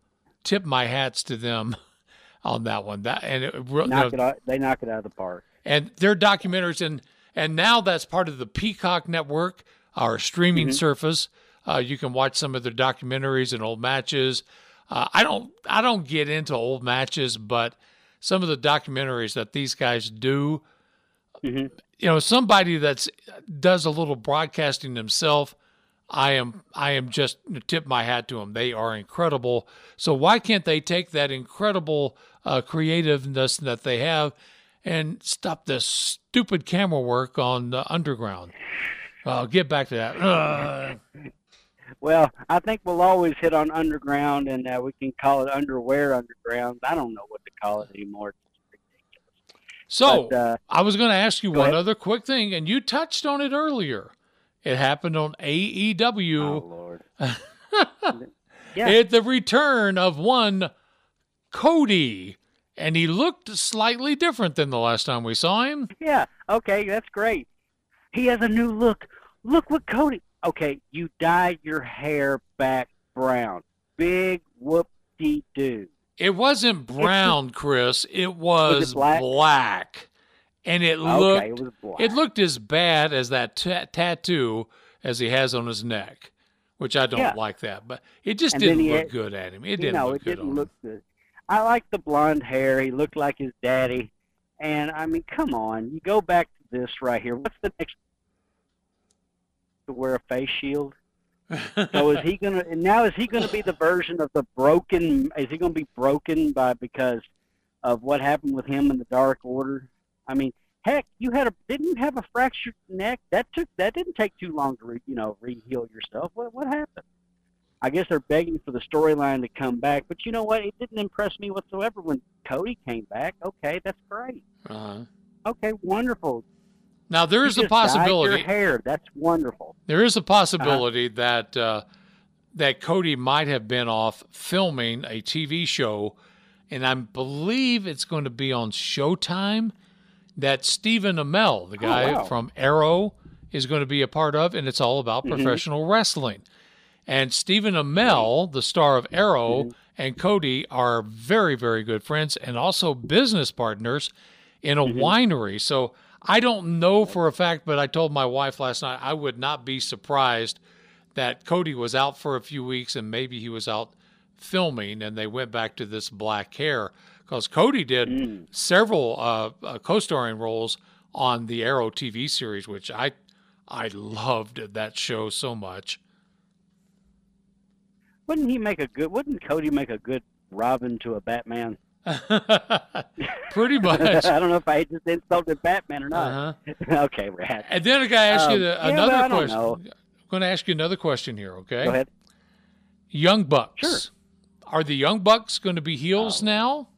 tip my hats to them on that one. That and it, Knock no, it out, they knock it out of the park. and their documentaries and And now that's part of the Peacock Network, our streaming Mhm. service. Uh, you can watch some of their documentaries and old matches. Uh, I don't I don't get into old matches, but some of the documentaries that these guys do, Mhm. you know, somebody that's does a little broadcasting themselves, I am I am just tip my hat to them. They are incredible. So why can't they take that incredible uh, creativeness that they have and stop this stupid camera work on the underground? I'll get back to that. Ugh. Well, I think we'll always hit on underground, and uh, we can call it underwear underground. I don't know what to call it anymore. So But, uh, I was going to ask you one ahead. other quick thing, and you touched on it earlier. It happened on AEW. Oh Lord. Yeah. At the return of one Cody, and he looked slightly different than the last time we saw him. Yeah. Okay, that's great. He has a new look. Look what Cody. Okay, you dyed your hair back brown. Big whoop de doo. It wasn't brown, Chris. It was, it black? black, and it Okay, looked it was black. it looked as bad as that ta- tattoo as he has on his neck, which I don't Yeah. like that. But it just And didn't look had- good at him. It didn't know, look it good didn't on look good. I like the blonde hair. He looked like his daddy. And I mean, come on, you go back to this right here. What's the next to wear a face shield? so is he gonna now is he gonna be the version of the broken is he gonna be broken by because of what happened with him in the dark order? I mean, heck, you had a didn't have a fractured neck? That took that didn't take too long to re, you know, re-heal yourself. What what happened? I guess they're begging for the storyline to come back, but you know what? It didn't impress me whatsoever when Cody came back. Okay, that's great. Uh-huh. Okay, wonderful. Now there is a possibility. Your hair, that's wonderful. There is a possibility that uh, that Cody might have been off filming a TV show, and I believe it's going to be on Showtime. That Stephen Amell, the guy wow. from Arrow, is going to be a part of, and it's all about Mhm. professional wrestling. And Stephen Amell, the star of Arrow, Mm-hmm. and Cody are very, very good friends and also business partners in a Mm-hmm. winery. So I don't know for a fact, but I told my wife last night I would not be surprised that Cody was out for a few weeks and maybe he was out filming and they went back to this black hair because Cody did Mm. several uh, uh, co-starring roles on the Arrow TV series, which I I loved that show so much. Wouldn't he make a good? Wouldn't Cody make a good Robin to a Batman? Pretty much. I don't know if I just insulted Batman or not. Uh-huh. okay, Rat. And then I got to ask you Um, the, yeah, another don't question. know. I'm going to ask you another question here, okay? Go ahead. Young Bucks. Sure. Are the Young Bucks going to be heels now?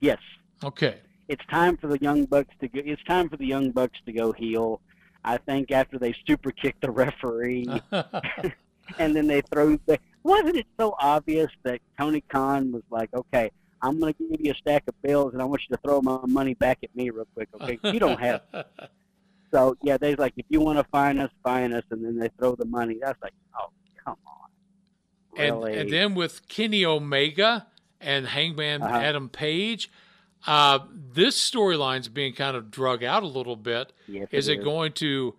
Yes, Okay. it's time for the young bucks to go. It's time for the young bucks to go heel. I think after they super kick the referee, and then they throw. The, wasn't it so obvious that Tony Khan was like, "Okay, I'm going to give you a stack of bills, and I want you to throw my money back at me real quick. Okay, you don't have." So yeah, they're like, "If you want to find us, find us," and then they throw the money. That's like, oh come on, and, really? and then with Kenny Omega and Hangman Uh-huh. Adam Page, uh, this storyline's being kind of drug out a little bit. Yes, is it it is. going to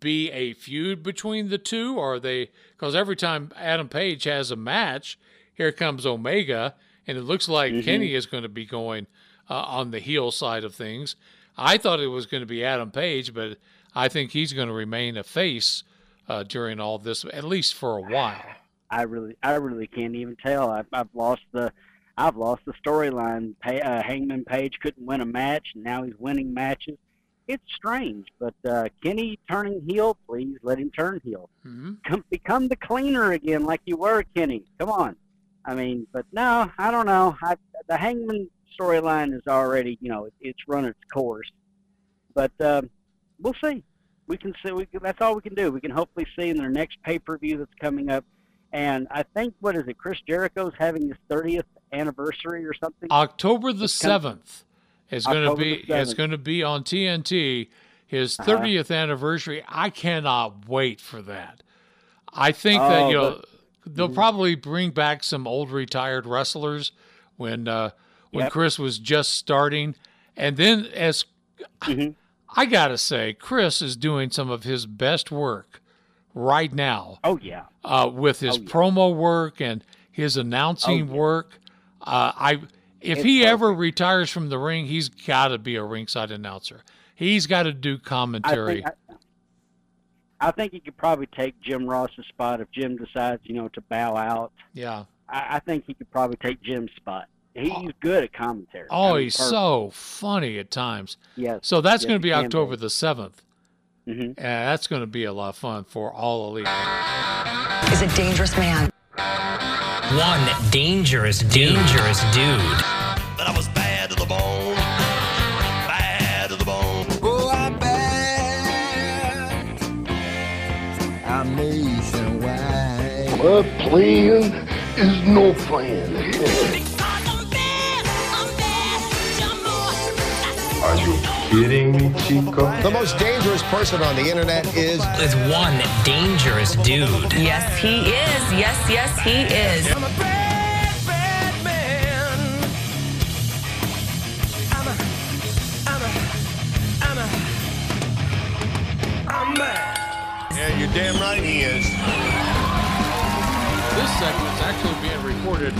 be a feud between the two? Or are they? Because every time Adam Page has a match, here comes Omega, and it looks like Mhm. Kenny is going to be going uh, on the heel side of things. I thought it was going to be Adam Page, but I think he's going to remain a face uh, during all this, at least for a while. I really, I really can't even tell. I've, I've lost the, I've lost the storyline. Uh, Hangman Page couldn't win a match, and now he's winning matches. It's strange, but uh, Kenny turning heel, please let him turn heel. hmm Come, become the cleaner again, like you were, Kenny. Come on. I mean, but no, I don't know. I, the Hangman storyline is already, you know, it, it's run its course. But um, we'll see. We can see. We can, that's all we can do. We can hopefully see in their next pay per view that's coming up. And I think what is it? Chris Jericho's having his 30th anniversary or something. October the seventh is going to be it's going to be on TNT. His Uh-huh. 30th anniversary. I cannot wait for that. I think that Oh, you know but- they'll probably bring back some old retired wrestlers when uh, when Yep. Chris was just starting, and then as Mm-hmm. I gotta say, Chris is doing some of his best work right now. Oh yeah. Uh, with his Oh, yeah. promo work and his announcing Oh, yeah. work. Uh, I if It's he ever retires from the ring, he's got to be a ringside announcer. He's got to do I commentary. think, I, I think he could probably take Jim Ross's spot if Jim decides, you know, to bow out. yeah. I, I think he could probably take Jim's spot. He's good at commentary. Oh, I mean, he's perfect. so funny at times. Yes. So that's yes, going to be can October the 7th. Mm-hmm. And that's going to be a lot of fun for all elite. is a dangerous man. One dangerous, dangerous dude. But I was bad to the bone. Bad to the bone. Oh, I'm bad. I'm nationwide. My plan is no plan. Are you kidding me, Chico? The most dangerous person on the internet is. Is one dangerous dude. Yes, he is. Yes, yes, he is. Damn right he is. This segment's actually being recorded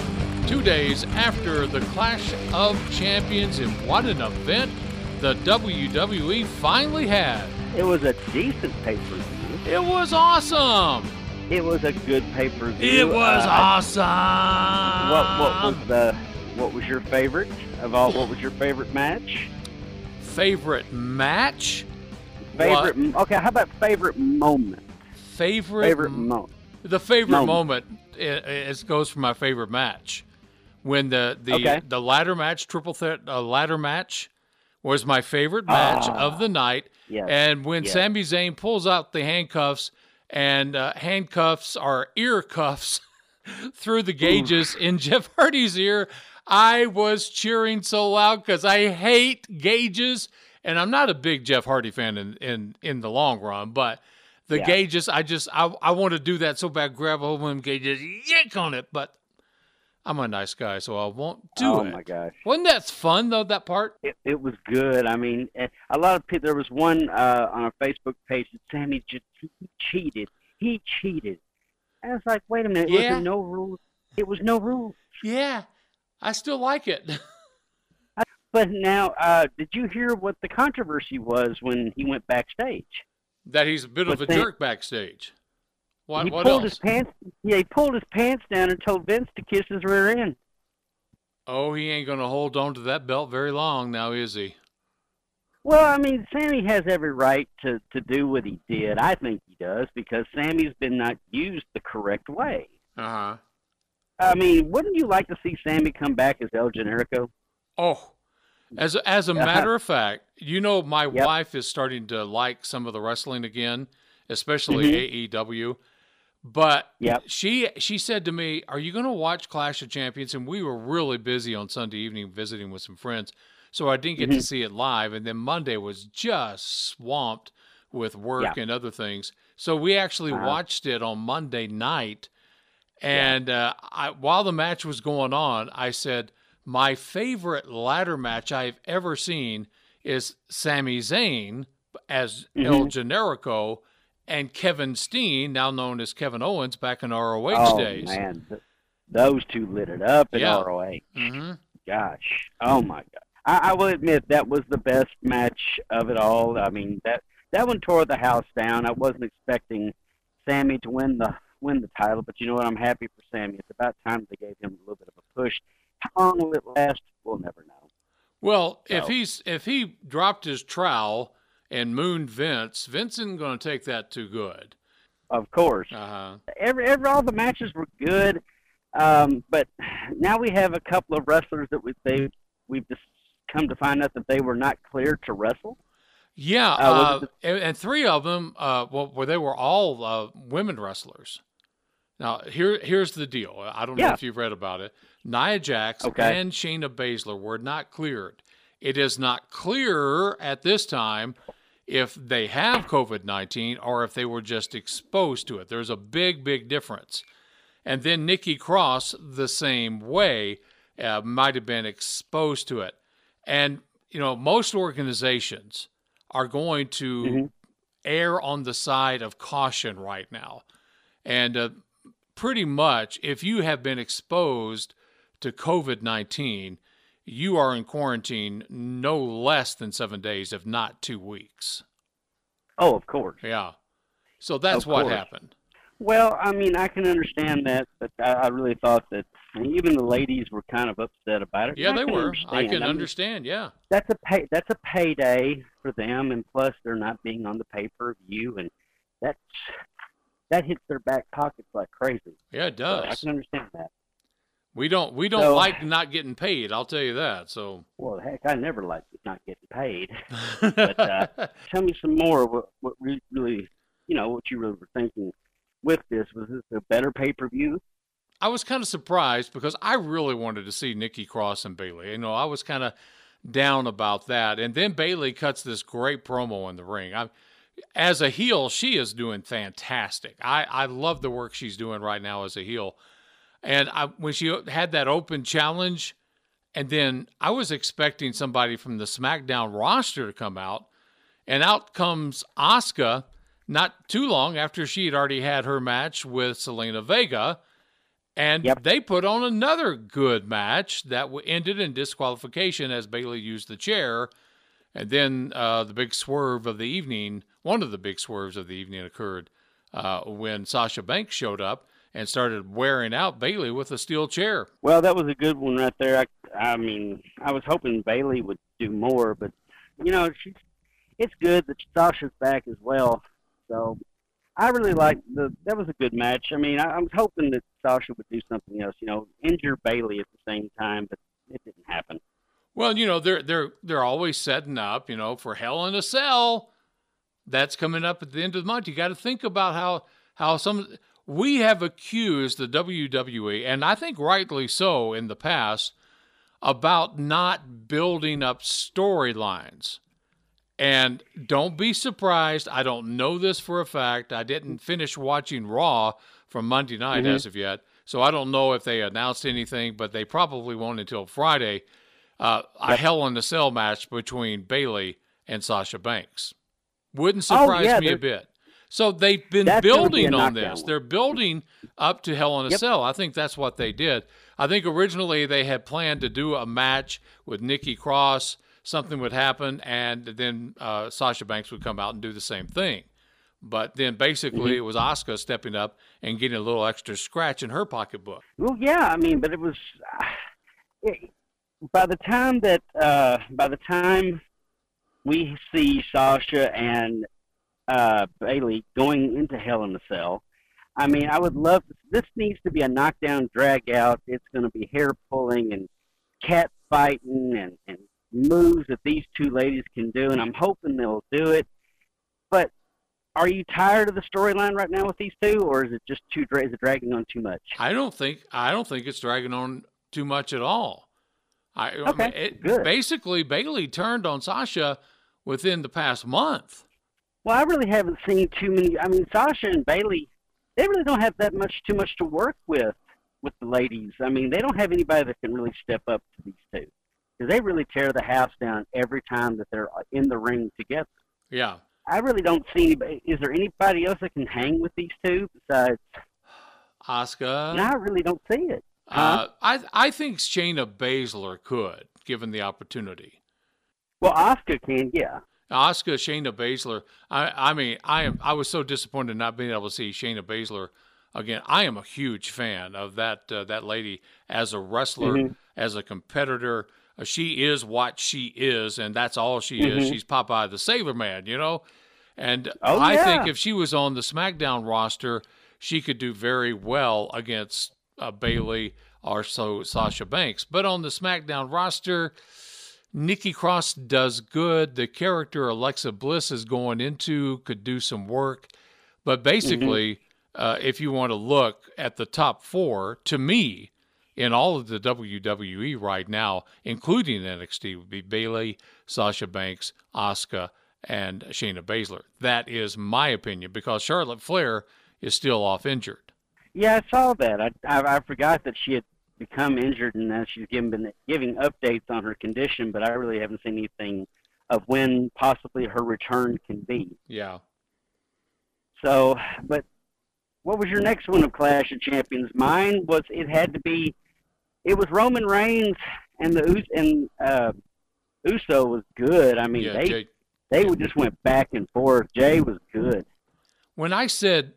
two days after the Clash of Champions, and what an event the WWE finally had. It was a decent pay per view. It was awesome. It was a good pay per view. It was Uh, awesome. What what was the what was your favorite of all? What was your favorite match? favorite match? Favorite. What? Okay, how about favorite moment? Favorite Favorite moment. The favorite Moment. moment, it, it goes for my favorite match. When the the Okay. the ladder match, triple threat uh, ladder match, was my favorite match Ah. of the night. Yes. And when Yes. Sami Zayn pulls out the handcuffs, and uh, handcuffs are ear cuffs through the gauges in Jeff Hardy's ear, I was cheering so loud because I hate gauges, and I'm not a big Jeff Hardy fan in in, in the long run, but. The Yeah. gauges, I just I, I want to do that so bad, grab a hold of them gauges, yank on it, but I'm a nice guy, so I won't do oh it. Oh my gosh. Wasn't that fun though? That part? It, it was good. I mean, eh, a lot of people. There was one uh, on our Facebook page that Sami just he cheated. He cheated. And I was like, wait a minute. Yeah. Was no rules? It was no rules. Yeah, I still like it. But now, uh, did you hear what the controversy was when he went backstage? That he's a bit of a then- jerk backstage. What he what pulled else? his pants. Yeah, he pulled his pants down and told Vince to kiss his rear end. Oh, he ain't gonna hold on to that belt very long now, is he? Well, I mean, Sami has every right to to do what he did. I think he does because Sami's been not used the correct way. Uh huh. I mean, wouldn't you like to see Sami come back as El Generico? Oh, as a, as a matter of fact, you know my Yep. wife is starting to like some of the wrestling again, especially Mhm. AEW. But Yep. she she said to me, "Are you going to watch Clash of Champions?" And we were really busy on Sunday evening visiting with some friends, so I didn't get to Mhm. see it live. And then Monday was just swamped with work Yeah. and other things, so we actually Uh-huh. watched it on Monday night. And uh, I, while the match was going on, I said, My favorite ladder match I've ever seen is Sami Zayn as El Mhm. Generico and Kevin Steen, now known as Kevin Owens, back in ROH days. oh days. man, those two lit it up in Yeah. ROH. hmm Gosh, oh my god! I, I will admit that was the best match of it all. I mean that that one tore the house down. I wasn't expecting Sami to win the win the title, but you know what? I'm happy for Sami. It's about time they gave him a little bit of a push. How long will it last? We'll never know. Well, if he's if he dropped his trowel and mooned Vince, Vince isn't going to take that too good. Of course, Uh huh. every every all the matches were good, um, but now we have a couple of wrestlers that we they we've just come to find out that they were not cleared to wrestle. Yeah, Uh, uh, it and, and three of them, uh, well, where they were all uh, women wrestlers. Now, here, here's the deal. I don't know if you've read about it. Nia Jax Okay. and Shayna Baszler were not cleared. It is not clear at this time if they have COVID 19 or if they were just exposed to it. There's a big, big difference. And then Nikki Cross, the same way, uh, might have been exposed to it. And you know, most organizations are going to Mhm. err on the side of caution right now. And uh, pretty much, if you have been exposed to COVID 19, you are in quarantine no less than seven days, if not two weeks. Oh, of course. Yeah. So that's what happened. Well, I mean, I can understand that, but I, I really thought that even the ladies were kind of upset about it. Yeah, they were. I understand. can mean, understand. Yeah. That's a pay. That's a payday for them, and plus they're not being on the pay per view, and that's that hits their back pockets like crazy. Yeah, it So I can understand that. We don't we don't So- like not getting paid. I'll tell you that. So Well, heck, I never liked not getting paid. but uh, tell me some more. What what re- really, you know, what you really were thinking with this was this a better pay per view? I was kind of surprised because I really wanted to see Nikki Cross and Bayley. You know, I was kind of down about that. And then Bayley cuts this great promo in the ring. I, as a heel, she is doing fantastic. I, I love the work she's doing right now as a heel. And I, when she had that open challenge, and then I was expecting somebody from the SmackDown roster to come out, and out comes Asuka not too long after she had already had her match with Zelina Vega. And they put on another good match that ended in disqualification as Bayley used the chair. And then uh, the big swerve of the evening, one of the big swerves of the evening occurred uh, when Sasha Banks showed up and started wearing out Bayley with a steel chair. Well, that was a good one right there. I, I mean, I was hoping Bayley would do more, but you know, she's. It's good that Sasha's back as well. So, I really like the. That was a good match. I mean, I, I was hoping that Sasha would do something else. You know, injure Bayley at the same time, but it didn't happen. Well, you know, they're they're they're always setting up, you know, for Hell in a Cell. That's coming up at the end of the month. You got to think about how how some we have accused the WWE, and I think rightly so in the past, about not building up storylines. And don't be surprised. I don't know this for a fact. I didn't finish watching Raw from Monday night Mhm. as of yet. So I don't know if they announced anything, but they probably won't until Friday. Uh, a Hell in a Cell match between Bayley and Sasha Banks. Wouldn't Oh, surprise yeah, me a bit. So they've been gonna be building on this. one. They're building up to Hell in a Yep. Cell. I think that's what they did. I think originally they had planned to do a match with Nikki Cross. Something would happen, and then uh, Sasha Banks would come out and do the same thing. But then basically Mhm. it was Asuka stepping up and getting a little extra scratch in her pocketbook. Well, yeah, I mean, but it was it, by the time that uh, by the time we see Sasha and uh, Bayley going into Hell in a Cell, I mean, I would love this needs to be a knockdown drag out. It's going to be hair pulling and cat fighting and, and moves that these two ladies can do, and I'm hoping they'll do it. But are you tired of the storyline right now with these two, or is it just too is it dragging on too much? I don't think I don't think it's dragging on too much at all. I, I Okay, mean, it, good. basically Bayley turned on Sasha within the past month. Well, I really haven't seen too many. I mean, Sasha and Bailey, they really don't have that much too much to work with with the ladies. I mean, they don't have anybody that can really step up to these two because they really tear the house down every time that they're in the ring together. Yeah. I really don't see anybody. Is there anybody else that can hang with these two besides? Asuka? No, I really don't see it. Huh? Uh, I I think Shayna Baszler could, given the opportunity. Well, Asuka can, yeah. Asuka, Shayna Baszler. I I mean, I am I was so disappointed not being able to see Shayna Baszler again. I am a huge fan of that uh, that lady as a wrestler, Mhm. as a competitor. Uh, she is what she is, and that's all she is. Mhm. She's Popeye the Sailor Man, you know. And Oh, I think if she was on the SmackDown roster, she could do very well against uh, Bayley or so Sasha Banks. But on the SmackDown roster, Nikki Cross does good. The character Alexa Bliss is going into could do some work. But basically, uh, if you want to look at the top four, to me, in all of the WWE right now, including NXT, would be Bayley, Sasha Banks, Asuka, and Shayna Baszler. That is my opinion because Charlotte Flair is still off injured. Yeah, I saw that. I, I I forgot that she had become injured, and now she's given been giving updates on her condition, but I really haven't seen anything of when possibly her return can be. Yeah. So, but what was your next one of Clash of Champions? Mine was it had to be, it was Roman Reigns and the Us and uh, Uso was good. I mean, Yeah, they Jey- they would just went back and forth. Jey was good. When I said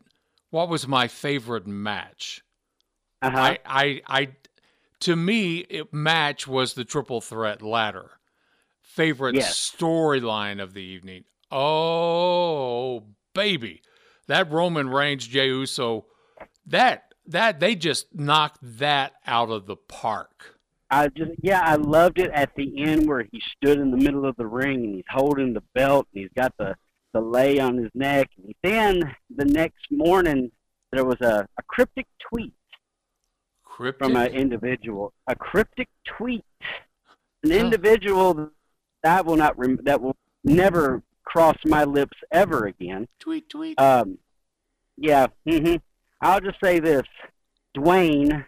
what was my favorite match, Uh-huh. I, I, I, to me, it, match was the triple threat ladder. Favorite Yes. storyline of the evening. Oh, baby, that Roman Reigns Jey Uso, that that they just knocked that out of the park. I just yeah, I loved it at the end where he stood in the middle of the ring and he's holding the belt and he's got the the lei on his neck. And then the next morning there was a, a cryptic tweet Cryptic. from an individual. A cryptic tweet. An individual that will not rem- that will never cross my lips ever again. Tweet tweet. Um, yeah. Mm-hmm. I'll just say this: Dwayne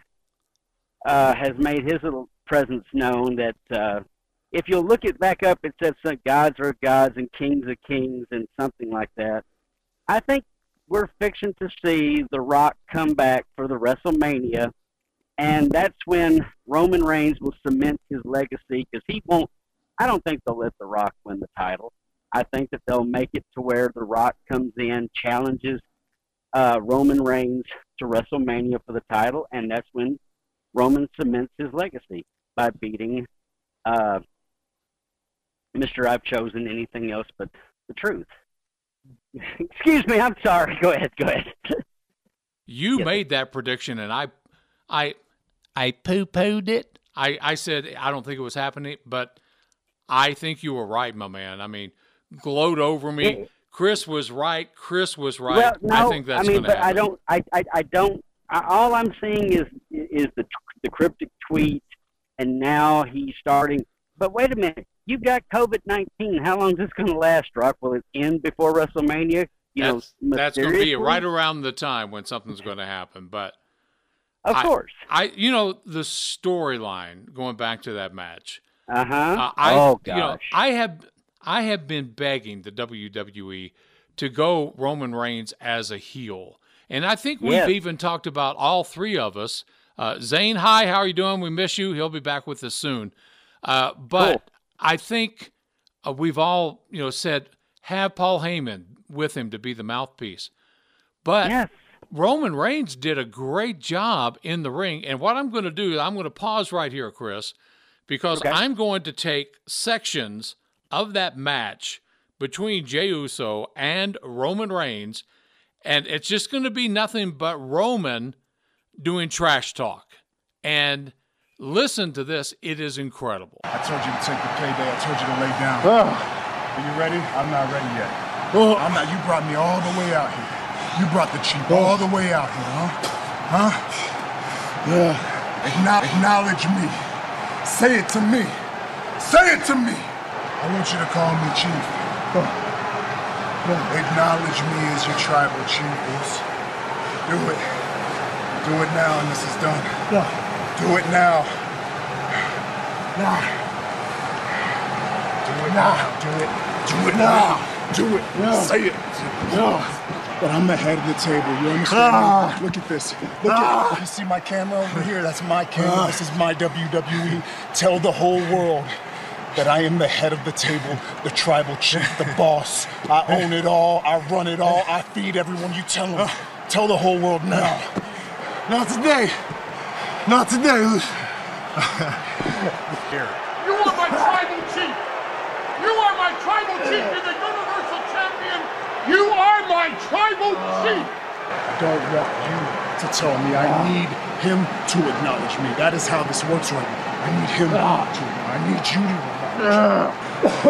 uh, has made his little presence known. That uh, if you'll look it back up, it says some gods are gods and kings are kings and something like that. I think we're fixing to see The Rock come back for the WrestleMania, and that's when Roman Reigns will cement his legacy because he won't. I don't think they'll let The Rock win the title. I think that they'll make it to where The Rock comes in, challenges uh, Roman Reigns to WrestleMania for the title, and that's when Roman cements his legacy by beating uh, Mr. I've chosen anything else but the truth. Excuse me, I'm sorry. Go ahead, go ahead. You made that prediction, and I, I, I poo pooed it. I, I said I don't think it was happening, but I think you were right, my man. I mean, gloat over me. Chris was right. Chris was right. Well, no, I think that's mean, going to but happen. I don't. I, I, I don't. I, all I'm seeing is is the the cryptic tweet, and now he's starting. But wait a minute, you've got COVID nineteen. How long is this going to last, Rock? Will it end before WrestleMania? You that's know, that's going to be right around the time when something's going to happen. But Of I- course. I, you know, the storyline going back to that match. Uh-huh. Uh, I, oh you know, gosh. I have I have been begging the WWE to go Roman Reigns as a heel, and I think we've Yes. even talked about all three of us. Uh, Zane, hi, how are you doing? We miss you. He'll be back with us soon. Uh, but Cool. I think uh, we've all you know said have Paul Heyman with him to be the mouthpiece. But Roman Reigns did a great job in the ring. And what I'm going to do, I'm going to pause right here, Chris, because I'm going to take sections of that match between Jey Uso and Roman Reigns, and it's just going to be nothing but Roman doing trash talk. And listen to this, it is incredible. I told you to take the payday. I told you to lay down. Are you ready? I'm not ready yet. I'm not. You brought me all the way out here. You brought the chief all the way out here, huh? Huh? Yeah. Acknow- acknowledge me. Say it to me. Say it to me. I want you to call me chief. Acknowledge me as your tribal chief, Bruce. Do it. Do it now, and this is done. Yeah. Do it now. Now. Do it now. Do it. Do it now. Do it. Say it. No. But I'm the head of the table. You understand? Ah. Look at this. Look Ah. at. You see my camera over here? That's my camera. Ah. This is my WWE. Tell the whole world that I am the head of the table, the tribal chief, the boss. I own it all. I run it all. I feed everyone. You tell them. Tell the whole world now. Not today. Not today. Here. You are my tribal chief. You are my tribal chief. You're the universal champion. You are my tribal chief. I don't want you to tell me. I need him to acknowledge me. That is how this works right now. I need him ah. to. Acknowledge. I need you to acknowledge me.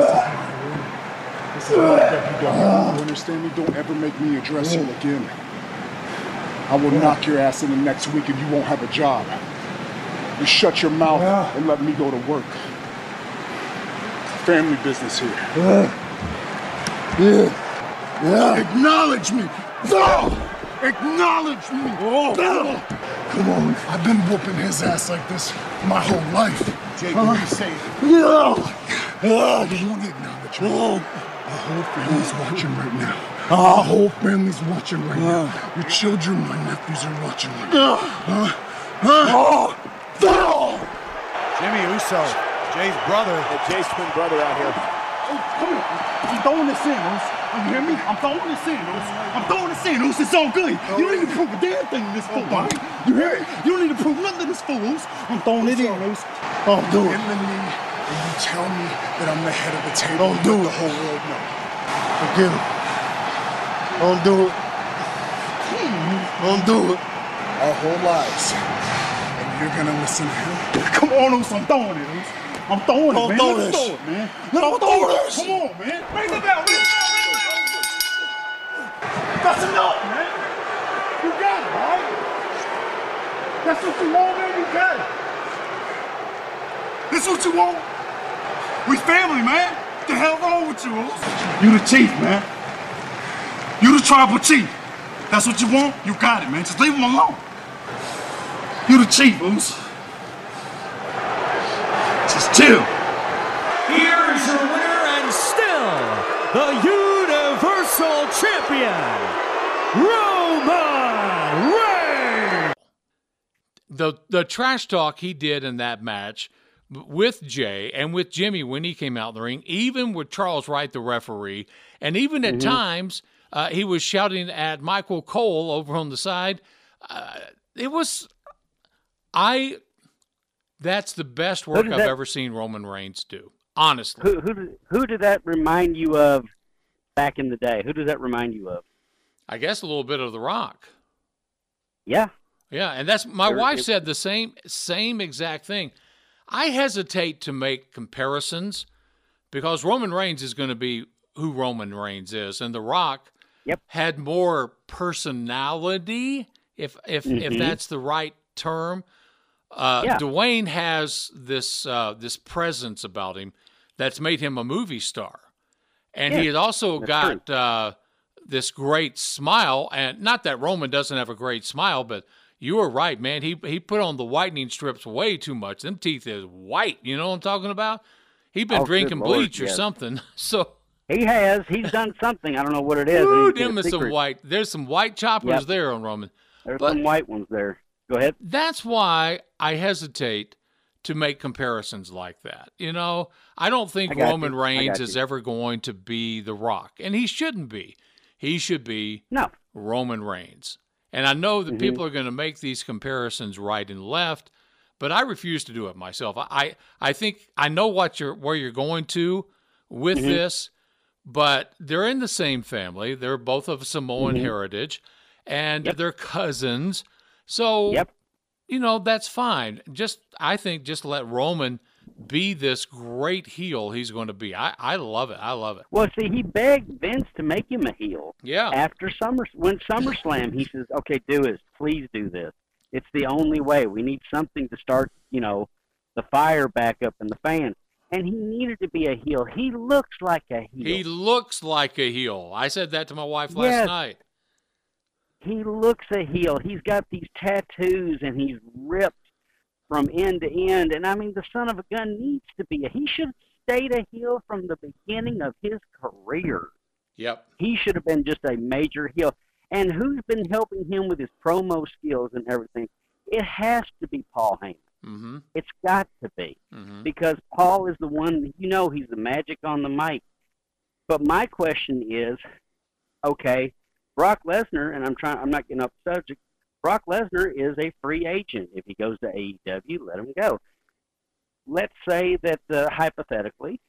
This is my WWE. You understand me? Don't ever make me address you again. I will knock your ass in the next week and you won't have a job. You shut your mouth ah. and let me go to work. Family business here. Ah. Yeah. Acknowledge me. No! Acknowledge me. Oh. No! Come on. I've been whooping his ass like this my whole life. Jake, Huh? what are you saying? No. Oh, you want to acknowledge it. Our whole family's watching right now. Ah. Our whole family's watching right now. Your children, my nephews are watching right now. Huh? Huh? Oh. Jimmy Uso, Jey's brother. Jey's twin brother out here. Oh, come here. I'm throwing this in, Oos. You hear me? I'm throwing this in, I'm throwing this in, Oos. It's all good. You don't need to prove a damn thing to this fool, oh, all right? You hear me? You don't need to prove nothing to this fool, I'm throwing it in, Oos. Oh, do it. The knee, and you tell me that I'm the head of the table. Don't do it. the whole world know. Forgive him. Don't do it. Don't do it. Our whole lives. And you're gonna listen to him. Come on, Oos. I'm throwing it, Oos. I'm throwing Don't it, man. throw Let's this. throw it, man. Let's Don't throw throw it. Come on, man. Ring the bell. Ring the bell. That's enough, man. You got it, right? That's what you want, man. You got it. This what you want? We family, man. What the hell wrong with you? You the chief, man. You the tribal chief. That's what you want? You got it, man. Just leave him alone. You the chief, Oos. Just chill. Here's your winner and still the Universal Champion, Roman Reigns. the the trash talk he did in that match with Jey and with Jimmy when he came out in the ring, even with Charles Wright, the referee, and even at Mhm. times uh, he was shouting at Michael Cole over on the side. Uh, it was, I. That's the best work I've that- ever seen Roman Reigns do. Honestly, Who who who did that remind you of back in the day? Who does that remind you of? I guess a little bit of The Rock. Yeah. Yeah, and that's my There- wife it- said the same same exact thing. I hesitate to make comparisons because Roman Reigns is going to be who Roman Reigns is, and The Rock yep. had more personality, if if if Mhm. that's the right term. Uh, Yeah. Dwayne has this uh, this presence about him that's made him a movie star, and he Yeah, has also got uh, this great smile. And not that Roman doesn't have a great smile, but you were right, man. He he put on the whitening strips way too much. Them teeth is white. You know what I'm talking about? He's been Oh, good drinking Lord, bleach or yes. something. So He has. He's done something. I don't know what it is. Ooh, He's got a them is some white. There's some white choppers Yep. there on Roman. There's But- some white ones there. Go ahead. That's why I hesitate to make comparisons like that. You know, I don't think I Roman you. Reigns is ever going to be The Rock, and he shouldn't be. He should be No. Roman Reigns. And I know that Mhm. people are going to make these comparisons right and left, but I refuse to do it myself. I I, think I know what you're where you're going to with Mhm. this, but they're in the same family. They're both of Samoan Mhm. heritage, and they're cousins. So you know that's fine. Just I think just let Roman be this great heel he's going to be. I I love it. I love it. Well, see, he begged Vince to make him a heel. Yeah. After Summer, when SummerSlam, he says, "Okay, do this. Please do this. It's the only way. We need something to start, you know, the fire back up in the fan." And he needed to be a heel. He looks like a heel. He looks like a heel. I said that to my wife last Yes. night. He looks a heel. He's got these tattoos and he's ripped from end to end. And I mean, the son of a gun needs to be a. He should have stayed a heel from the beginning of his career. Yep. He should have been just a major heel. And who's been helping him with his promo skills and everything? It has to be Paul Heyman. Mm-hmm. It's got to be Mhm. because Paul is the one. You know, he's the magic on the mic. But my question is, okay, Brock Lesnar, and I'm trying. I'm not getting off the subject. Brock Lesnar is a free agent. If he goes to AEW, let him go. Let's say that uh, hypothetically,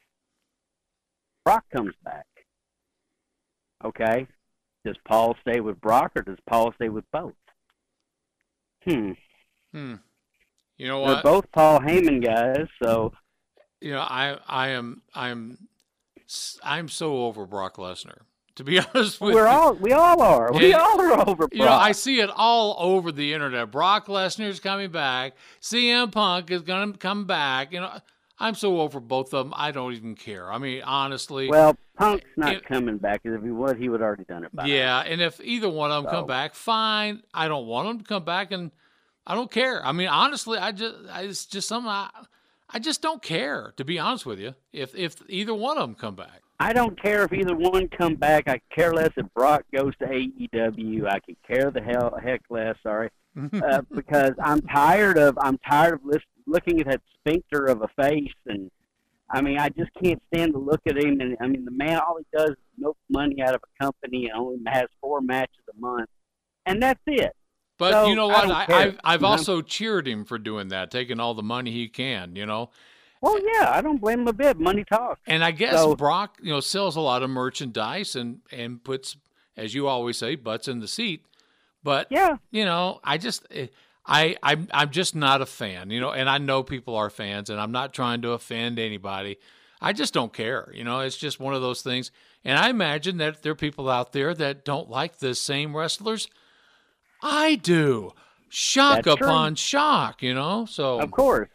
Brock comes back. Okay, does Paul stay with Brock or does Paul stay with both? Hmm. Hmm. You know what? They're both Paul Heyman guys, so you know, I I am I'm I'm so over Brock Lesnar. To be honest with we're you. all we all are. We And, all are over Brock. You know, I see it all over the internet. Brock Lesnar's coming back. CM Punk is going to come back. You know, I'm so over both of them. I don't even care. I mean, honestly. well, Punk's not it- coming back. If he would, he would already done it by now. Yeah, and if either one of them So- come back, fine. I don't want them to come back, and I don't care. I mean, honestly, I just I, it's just something I I just don't care to be honest with you. If if either one of them come back, I don't care if either one come back. I care less if Brock goes to AEW. I could care the hell heck less. Sorry, uh, because I'm tired of I'm tired of list, looking at that sphincter of a face, and I mean I just can't stand to look at him. And I mean the man, all he does is milk money out of a company and only has four matches a month, and that's it. But So, you know what? I, care, I've, I've you know? also cheered him for doing that, taking all the money he can. You know, Well, yeah, I don't blame him a bit. Money talks. and I guess So- Brock, you know, sells a lot of merchandise and and puts, as you always say, butts in the seat. But yeah, you know, I just eh, I I'm I'm just not a fan. You know, and I know people are fans, and I'm not trying to offend anybody. I just don't care. You know, it's just one of those things. And I imagine that there are people out there that don't like the same wrestlers. I do. Shock That's true. upon shock, you know? So Of course.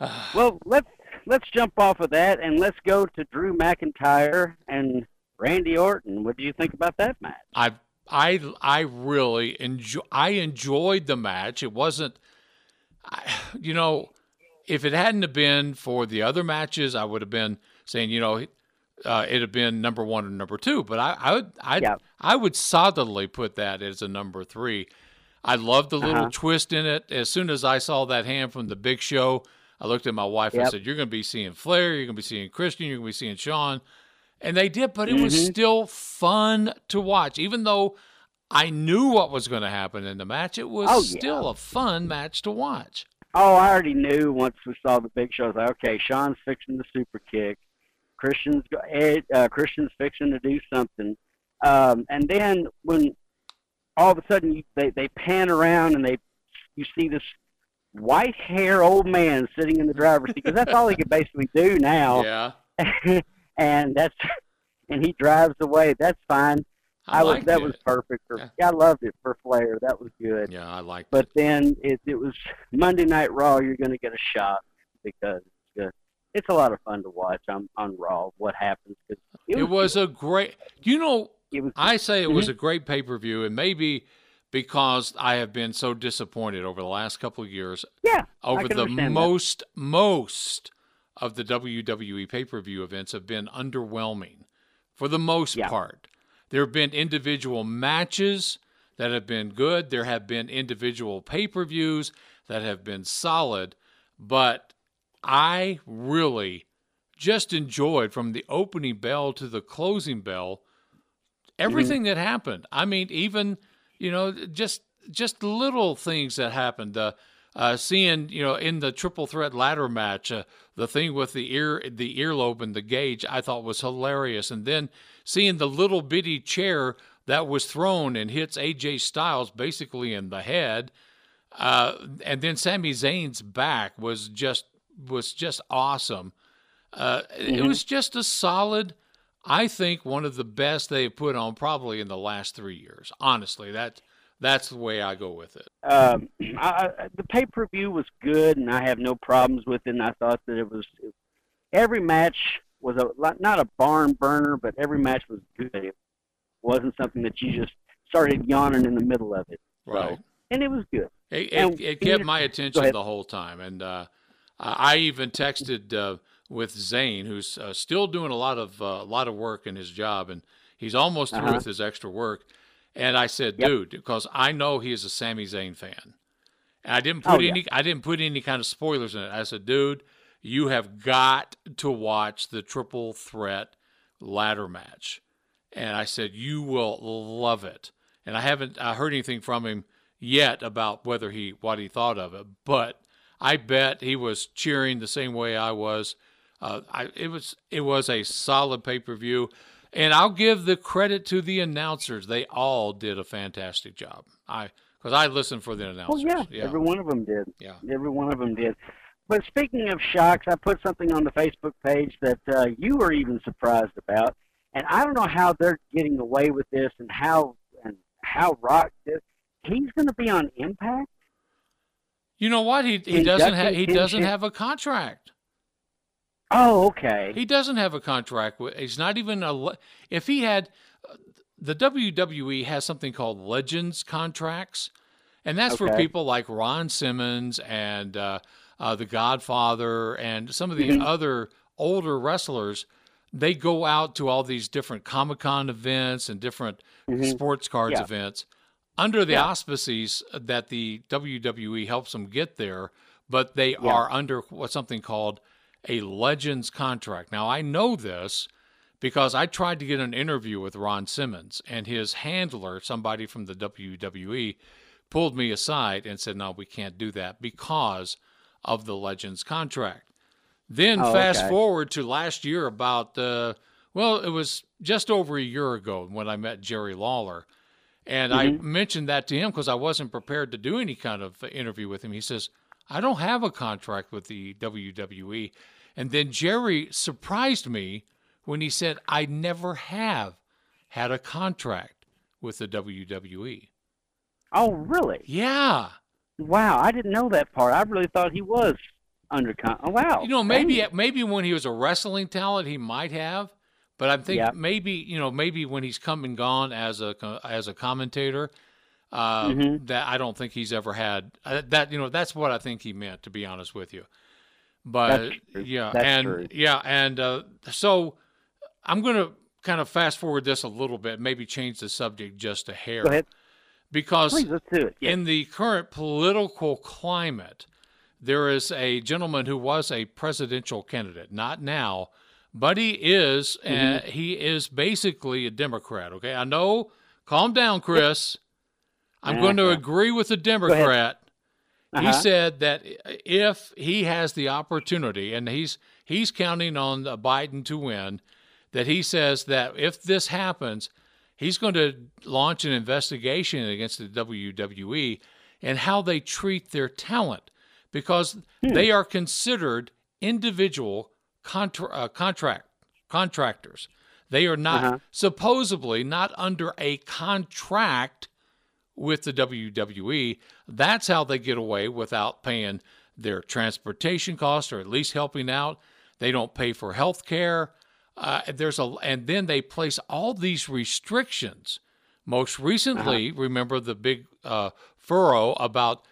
well, let's let's jump off of that and let's go to Drew McIntyre and Randy Orton. What do you think about that match? I I I really enjoy I enjoyed the match. It wasn't I, you know, if it hadn't have been for the other matches, I would have been saying, you know, uh, it'd have been number one or number two. But I, I would, I, I would solidly put that as a number three. I loved the little Uh-huh. twist in it. As soon as I saw that hand from the Big Show, I looked at my wife and said, "You're going to be seeing Flair. You're going to be seeing Christian. You're going to be seeing Shawn." And they did, but it was Mhm. still fun to watch, even though I knew what was going to happen in the match. It was Oh, yeah. still a fun match to watch. Oh, I already knew once we saw the big show. I was like, okay, Shawn's fixing the super kick. Christian's go- uh, Christian's fixing to do something. Um, and then when all of a sudden you, they they pan around and they you see this white hair old man sitting in the driver's seat because that's all he can basically do now. Yeah. and that's and he drives away. That's fine. I was that it. was perfect for. I loved it for Flair. That was good. Yeah, I liked But then it it was Monday Night Raw. You're going to get a shock because it's, a lot of fun to watch on on Raw. What happens? Cause It, was a great. You know, was, I say it was Mhm. a great pay per view, and maybe because I have been so disappointed over the last couple of years. Yeah, over the understand that. most most of the WWE pay per view events have been underwhelming, for the most part. There have been individual matches that have been good. There have been individual pay per views that have been solid, but I really just enjoyed from the opening bell to the closing bell everything that happened. I mean, even you know, just just little things that happened. Uh, uh, seeing you know in the triple threat ladder match, uh, the thing with the ear, the earlobe and the gauge, I thought was hilarious. And then seeing the little bitty chair that was thrown and hits AJ Styles basically in the head. Uh, and then Sami Zayn's back was just was just awesome. Uh, It Mhm. was just a solid. I think one of the best they have put on probably in the last three years. Honestly, that that's the way I go with it. um, I, the pay per view was good, and I have no problems with it. And I thought that it was every match was a not a barn burner, but every match was good. It wasn't something that you just started yawning in the middle of it. So- Right. and it was good. It, And- it, it kept my attention the whole time, and uh, I I even texted uh, with Zane, who's uh, still doing a lot of uh, a lot of work in his job, and he's almost through Uh-huh. with his extra work. And I said, dude, because I know he is a Sami Zayn fan, and I didn't put Oh, yeah. any I didn't put any kind of spoilers in it. I said, dude, you have got to watch the triple threat ladder match, and I said you will love it. And I haven't uh, heard anything from him yet about whether he what he thought of it, but I bet he was cheering the same way I was. Uh, I, it was it was a solid pay per view, and I'll give the credit to the announcers. They all did a fantastic job. I because I listened for the announcers. Well, announcers. yeah, every one of them did. Yeah. every one of them did. But speaking of shocks, I put something on the Facebook page that uh, you were even surprised about, and I don't know how they're getting away with this and how and how Rock this. He's going to be on Impact. You know what? He he doesn't have he doesn't have a contract. Oh, okay. He doesn't have a contract. with He's not even a. If he had, the WWE has something called Legends contracts, and that's for people like Ron Simmons and uh, uh, the Godfather and some of the Mhm. other older wrestlers. They go out to all these different Comic Con events and different Mhm. sports cards Yeah. events under the Yeah. auspices that the WWE helps them get there, but they Yeah. are under what's something called a Legends contract. Now, I know this because I tried to get an interview with Ron Simmons, and his handler, somebody from the WWE, pulled me aside and said, No, we can't do that because of the Legends contract. Then Oh, fast okay. forward to last year, about, uh, well, it was just over a year ago when I met Jerry Lawler. And I Mhm. mentioned that to him because I wasn't prepared to do any kind of interview with him. He says, I don't have a contract with the WWE. And then Jerry surprised me when he said, I never have had a contract with the WWE. Oh, really? Yeah. Wow, I didn't know that part. I really thought he was under con. Oh, wow. You know, maybe Dang. maybe when he was a wrestling talent, he might have, but I'm thinking Yeah. maybe you know maybe when he's come and gone as a as a commentator, uh, Mhm. that I don't think he's ever had uh, that. You know, that's what I think he meant, to be honest with you. But yeah, and yeah, and uh, so I'm going to kind of fast forward this a little bit, maybe change the subject just a hair, Go ahead. because Please, let's do it. in the current political climate, there is a gentleman who was a presidential candidate, not now, but he is, uh, Mhm. he is basically a Democrat. Okay, I know. Calm down, Chris. I'm going to Uh-huh. agree with the. Democrat. He Uh-huh. said that if he has the opportunity, and he's he's counting on uh, Biden to win, that he says that if this happens, he's going to launch an investigation against the WWE and how they treat their talent because they are considered individual contra- uh, contract contractors. They are not Uh-huh. supposedly not under a contract with the WWE. That's how they get away without paying their transportation costs or at least helping out. They don't pay for health care. Uh, there's a and then they place all these restrictions. Most recently, remember the big uh, furrow about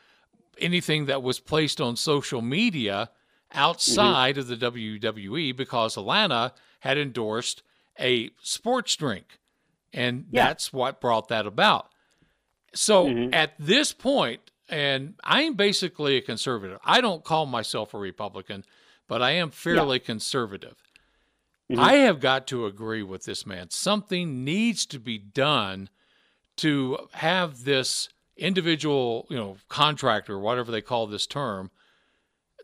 anything that was placed on social media outside of the WWE because Alana had endorsed a sports drink, and Yeah. that's what brought that about. So Mhm. at this point, and I'm basically a conservative. I don't call myself a Republican, but I am fairly conservative. Mhm. I have got to agree with this man. Something needs to be done to have this individual, you know, contractor, whatever they call this term,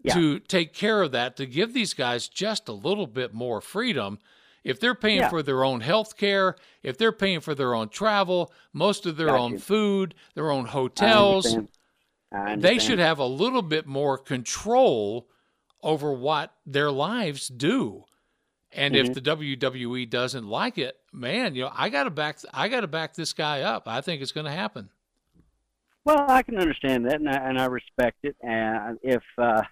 Yeah. to take care of that, to give these guys just a little bit more freedom. If they're paying Yeah. for their own health care, if they're paying for their own travel, most of their Got own you. food, their own hotels, they should have a little bit more control over what their lives do. And if Mhm. the WWE doesn't like it, man, you know, I got to back I got to back this guy up. I think it's going to happen. Well, I can understand that, and I, and I respect it. And if uh,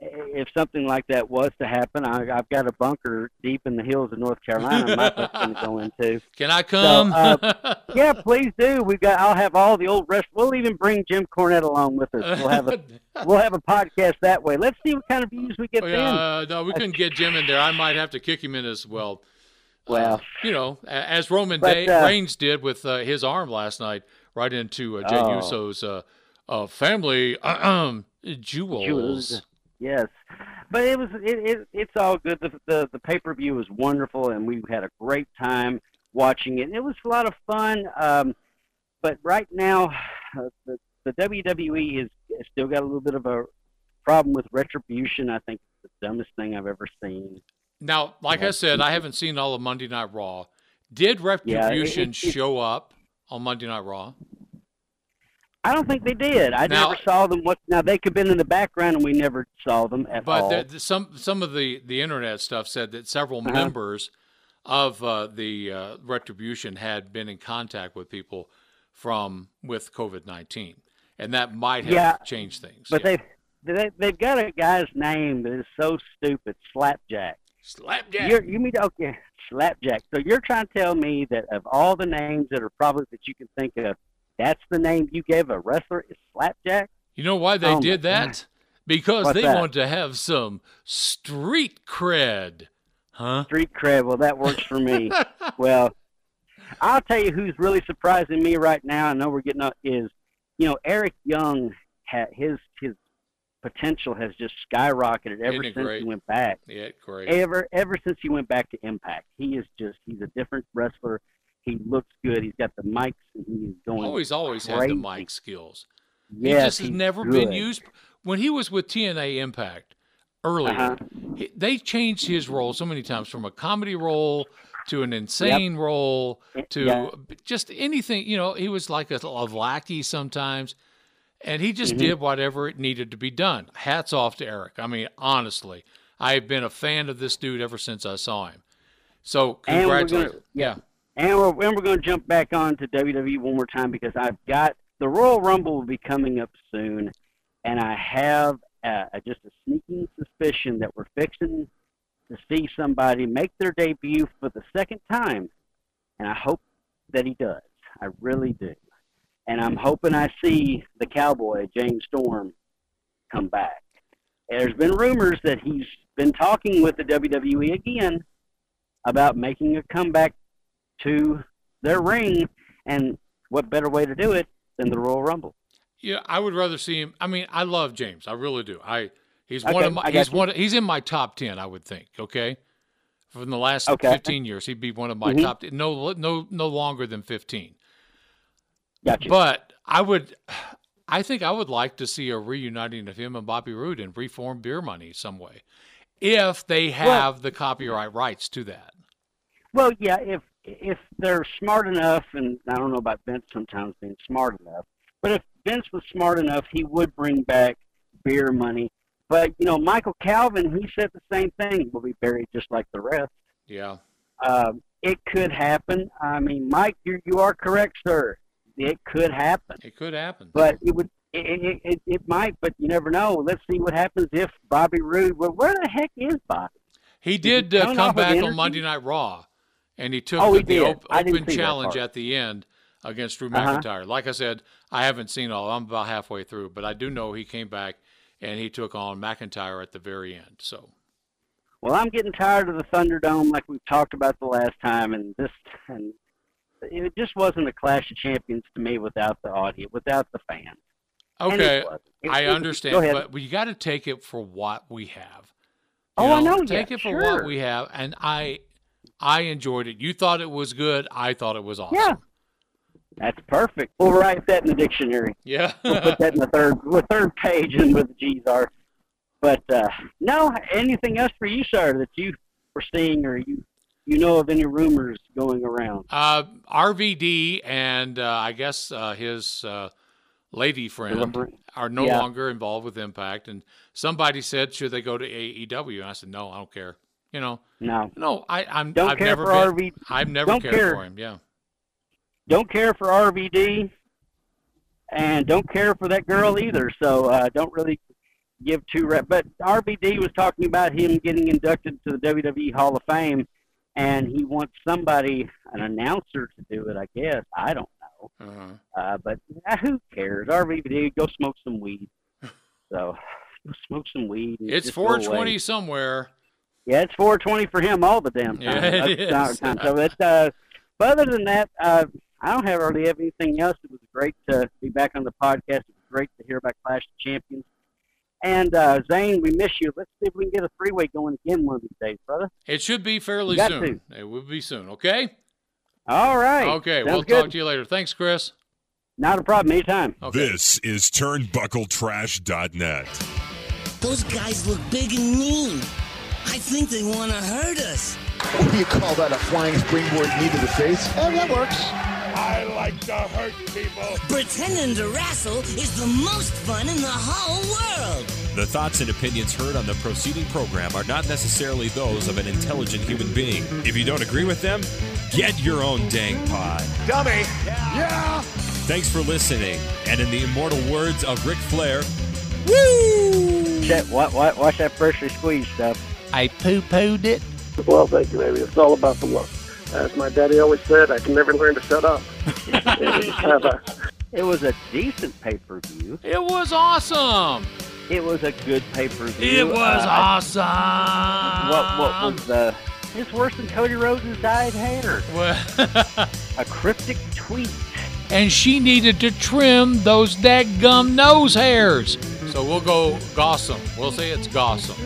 if something like that was to happen, I, I've got a bunker deep in the hills of North Carolina. my going to go into. Can I come? uh, yeah, please do. We've got. I'll have all the old rest. We'll even bring Jim Cornette along with us. We'll have a we'll have a podcast that way. Let's see what kind of views we get then. uh, no, we couldn't get Jim in there. I might have to kick him in as well. Well, Uh, you know, as Roman But, Day- uh, Reigns did with uh, his arm last night, right into uh, Jey Oh. Uso's uh, uh, family jewels. Jewels. Yes, but it was it, it it's all good. The the, the pay per view was wonderful, and we had a great time watching it. And it was a lot of fun. Um, but right now, uh, the the WWE has still got a little bit of a problem with retribution. I think it's the dumbest thing I've ever seen. Now, like I said, I haven't seen all of Monday Night Raw. Did Retribution it- it- show up on Monday Night Raw? I don't think they did. I Now- never saw them. What now? They could have been in the background, and we never saw them at But all. there- some some of the the internet stuff said that several Uh-huh. members of uh, the uh, Retribution had been in contact with people from with COVID nineteen, and that might have Yeah, changed things. But they they they've got a guy's name that is so stupid, Slapjack. Slapjack. You're, you mean okay, Slapjack? So you're trying to tell me that of all the names that are probably that you can think of, That's the name you gave a wrestler is Slapjack. You know why they Oh, did that? Because What's they that? want to have some street cred. Huh? Street cred. Well, that works for me. well, I'll tell you who's really surprising me right now. I know we're getting up is, you know, Eric Young. Ha- his his potential has just skyrocketed ever since great? he went back. Yeah, great. Ever ever since he went back to Impact, he is just he's a different wrestler. He looks good. He's got the mics, and he is going. always, always had crazy. the mic skills. Yes, he just has he's never been used. When he was with TNA Impact earlier, Uh-huh. he- they changed his role so many times from a comedy role to an insane role to Yeah. just anything. You know, he was like a, a lackey sometimes, and he just Mhm. did whatever it needed to be done. Hats off to Eric. I mean, honestly, I've been a fan of this dude ever since I saw him. So congratulations. gonna- yeah. And we're, and we're going to jump back on to WWE one more time because I've got the Royal Rumble will be coming up soon, and I have uh, just a sneaking suspicion that we're fixing to see somebody make their debut for the second time, and I hope that he does. I really do, and I'm hoping I see the Cowboy James Storm come back. And there's been rumors that he's been talking with the WWE again about making a comeback to their ring, and what better way to do it than the Royal Rumble? Yeah, I would rather see him. I mean, I love James. I really do. I he's one of my he's you. one he's in my top 10, I would think, okay? From the last Okay. 15 years, he'd be one of my Mhm. top no no no longer than 15. Gotcha. But I would I think I would like to see a reuniting of him and Bobby Roode and reform beer money some way. If they have the copyright rights to that. Well, yeah, if if they're smart enough, and I don't know about Vince sometimes being smart enough, but if Vince was smart enough, he would bring back beer money. But you know, Michael Calvin, he said the same thing. We'll be buried just like the rest. Yeah. Um, it could happen. I mean, Mike, you you are correct, sir. It could happen. It could happen. But it would. It, it, it, it might, but you never know. Let's see what happens if Bobby Roode. Well, where the heck is Bobby? He he did uh, come back on? Monday Night Raw, and he took Oh, he the, op- open challenge at the end against Drew Uh-huh. McIntyre. Like I said, I haven't seen all. I'm about halfway through, but I do know he came back and he took on McIntyre at the very end. So Well, I'm getting tired of the Thunderdome, like we've talked about the last time, and this and it just wasn't a Clash of Champions to me without the audience, without the fans. And it okay. It- I it- understand, but we got to take it for what we have. Oh, I know, Take yeah, it for sure. what we have, and I, I enjoyed it. You thought it was good. I thought it was awesome. Yeah, that's perfect. We'll write that in the dictionary. Yeah. we'll put that in the third, the third page, and where the G's are. But uh, no, anything else for you, sir, that you were seeing or you you know of any rumors going around? Uh, RVD and uh, I guess uh, his uh, lady friend Delivery. are no Yeah. longer involved with Impact. And somebody said, should they go to AEW? And I said, no, I don't care. You know, No. no, I, I'm. Don't I've care never for been, RV I've never don't cared care. for him. Yeah. don't care for RVD, and don't care for that girl either. So uh, don't really give two rep. But RVD was talking about him getting inducted to the WWE Hall of Fame, and he wants somebody, an announcer, to do it. I guess I don't know, Uh-huh. uh, but uh, who cares? RVD, go smoke some weed. So go smoke some weed. It's just go away. 420 somewhere. Yeah, it's 420 for him all the damn time. Yeah, it That's is. the time. So it's, uh, but other than that, uh, I don't have really have anything else. It was great to be back on the podcast. It was great to hear about Clash of Champions. And uh, Zane, we miss you. Let's see if we can get a three-way going again one of these days, brother. It should be fairly Got soon. It will be soon. Okay. All right. Okay. Sounds we'll good. talk to you later. Thanks, Chris. Not a problem. Anytime. Okay. This is turnbuckletrash.net. Those guys look big and mean. I think they want to hurt us. What do you call that? A flying springboard knee to the face? Eh, that works. I like to hurt people. Pretending to wrestle is the most fun in the whole world. The thoughts and opinions heard on the proceeding program are not necessarily those of an intelligent human being. If you don't agree with them, get your own dang pod. Dummy. Yeah. Thanks for listening. And in the immortal words of Ric Flair, Check, what, what, watch that pressure squeeze stuff. I poo pooed it. Well, thank you, baby. It's all about the look. As my daddy always said, I can never learn to shut up. You just have a It was a decent pay per view. It was awesome. It was a good pay per view. It uh, was awesome. What what was the? It's worse than Cody Rhodes' dyed hair. a cryptic tweet. and she needed to trim those dadgum nose hairs. So we'll go Gossam. We'll say it's Gossam.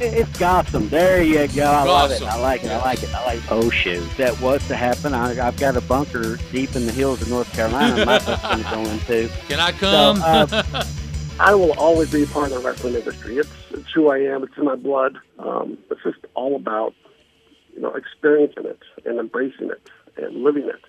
It's Gotham. There you go. I love it. I like it. I like it. I like it. Oh, shoot. If that was to happen, I, I've got a bunker deep in the hills of North Carolina my husband's going to. Can I come? uh, I will always be a part of the wrestling industry. It's it's who I am. It's in my blood. Um, it's just all about you know experiencing it and embracing it and living it.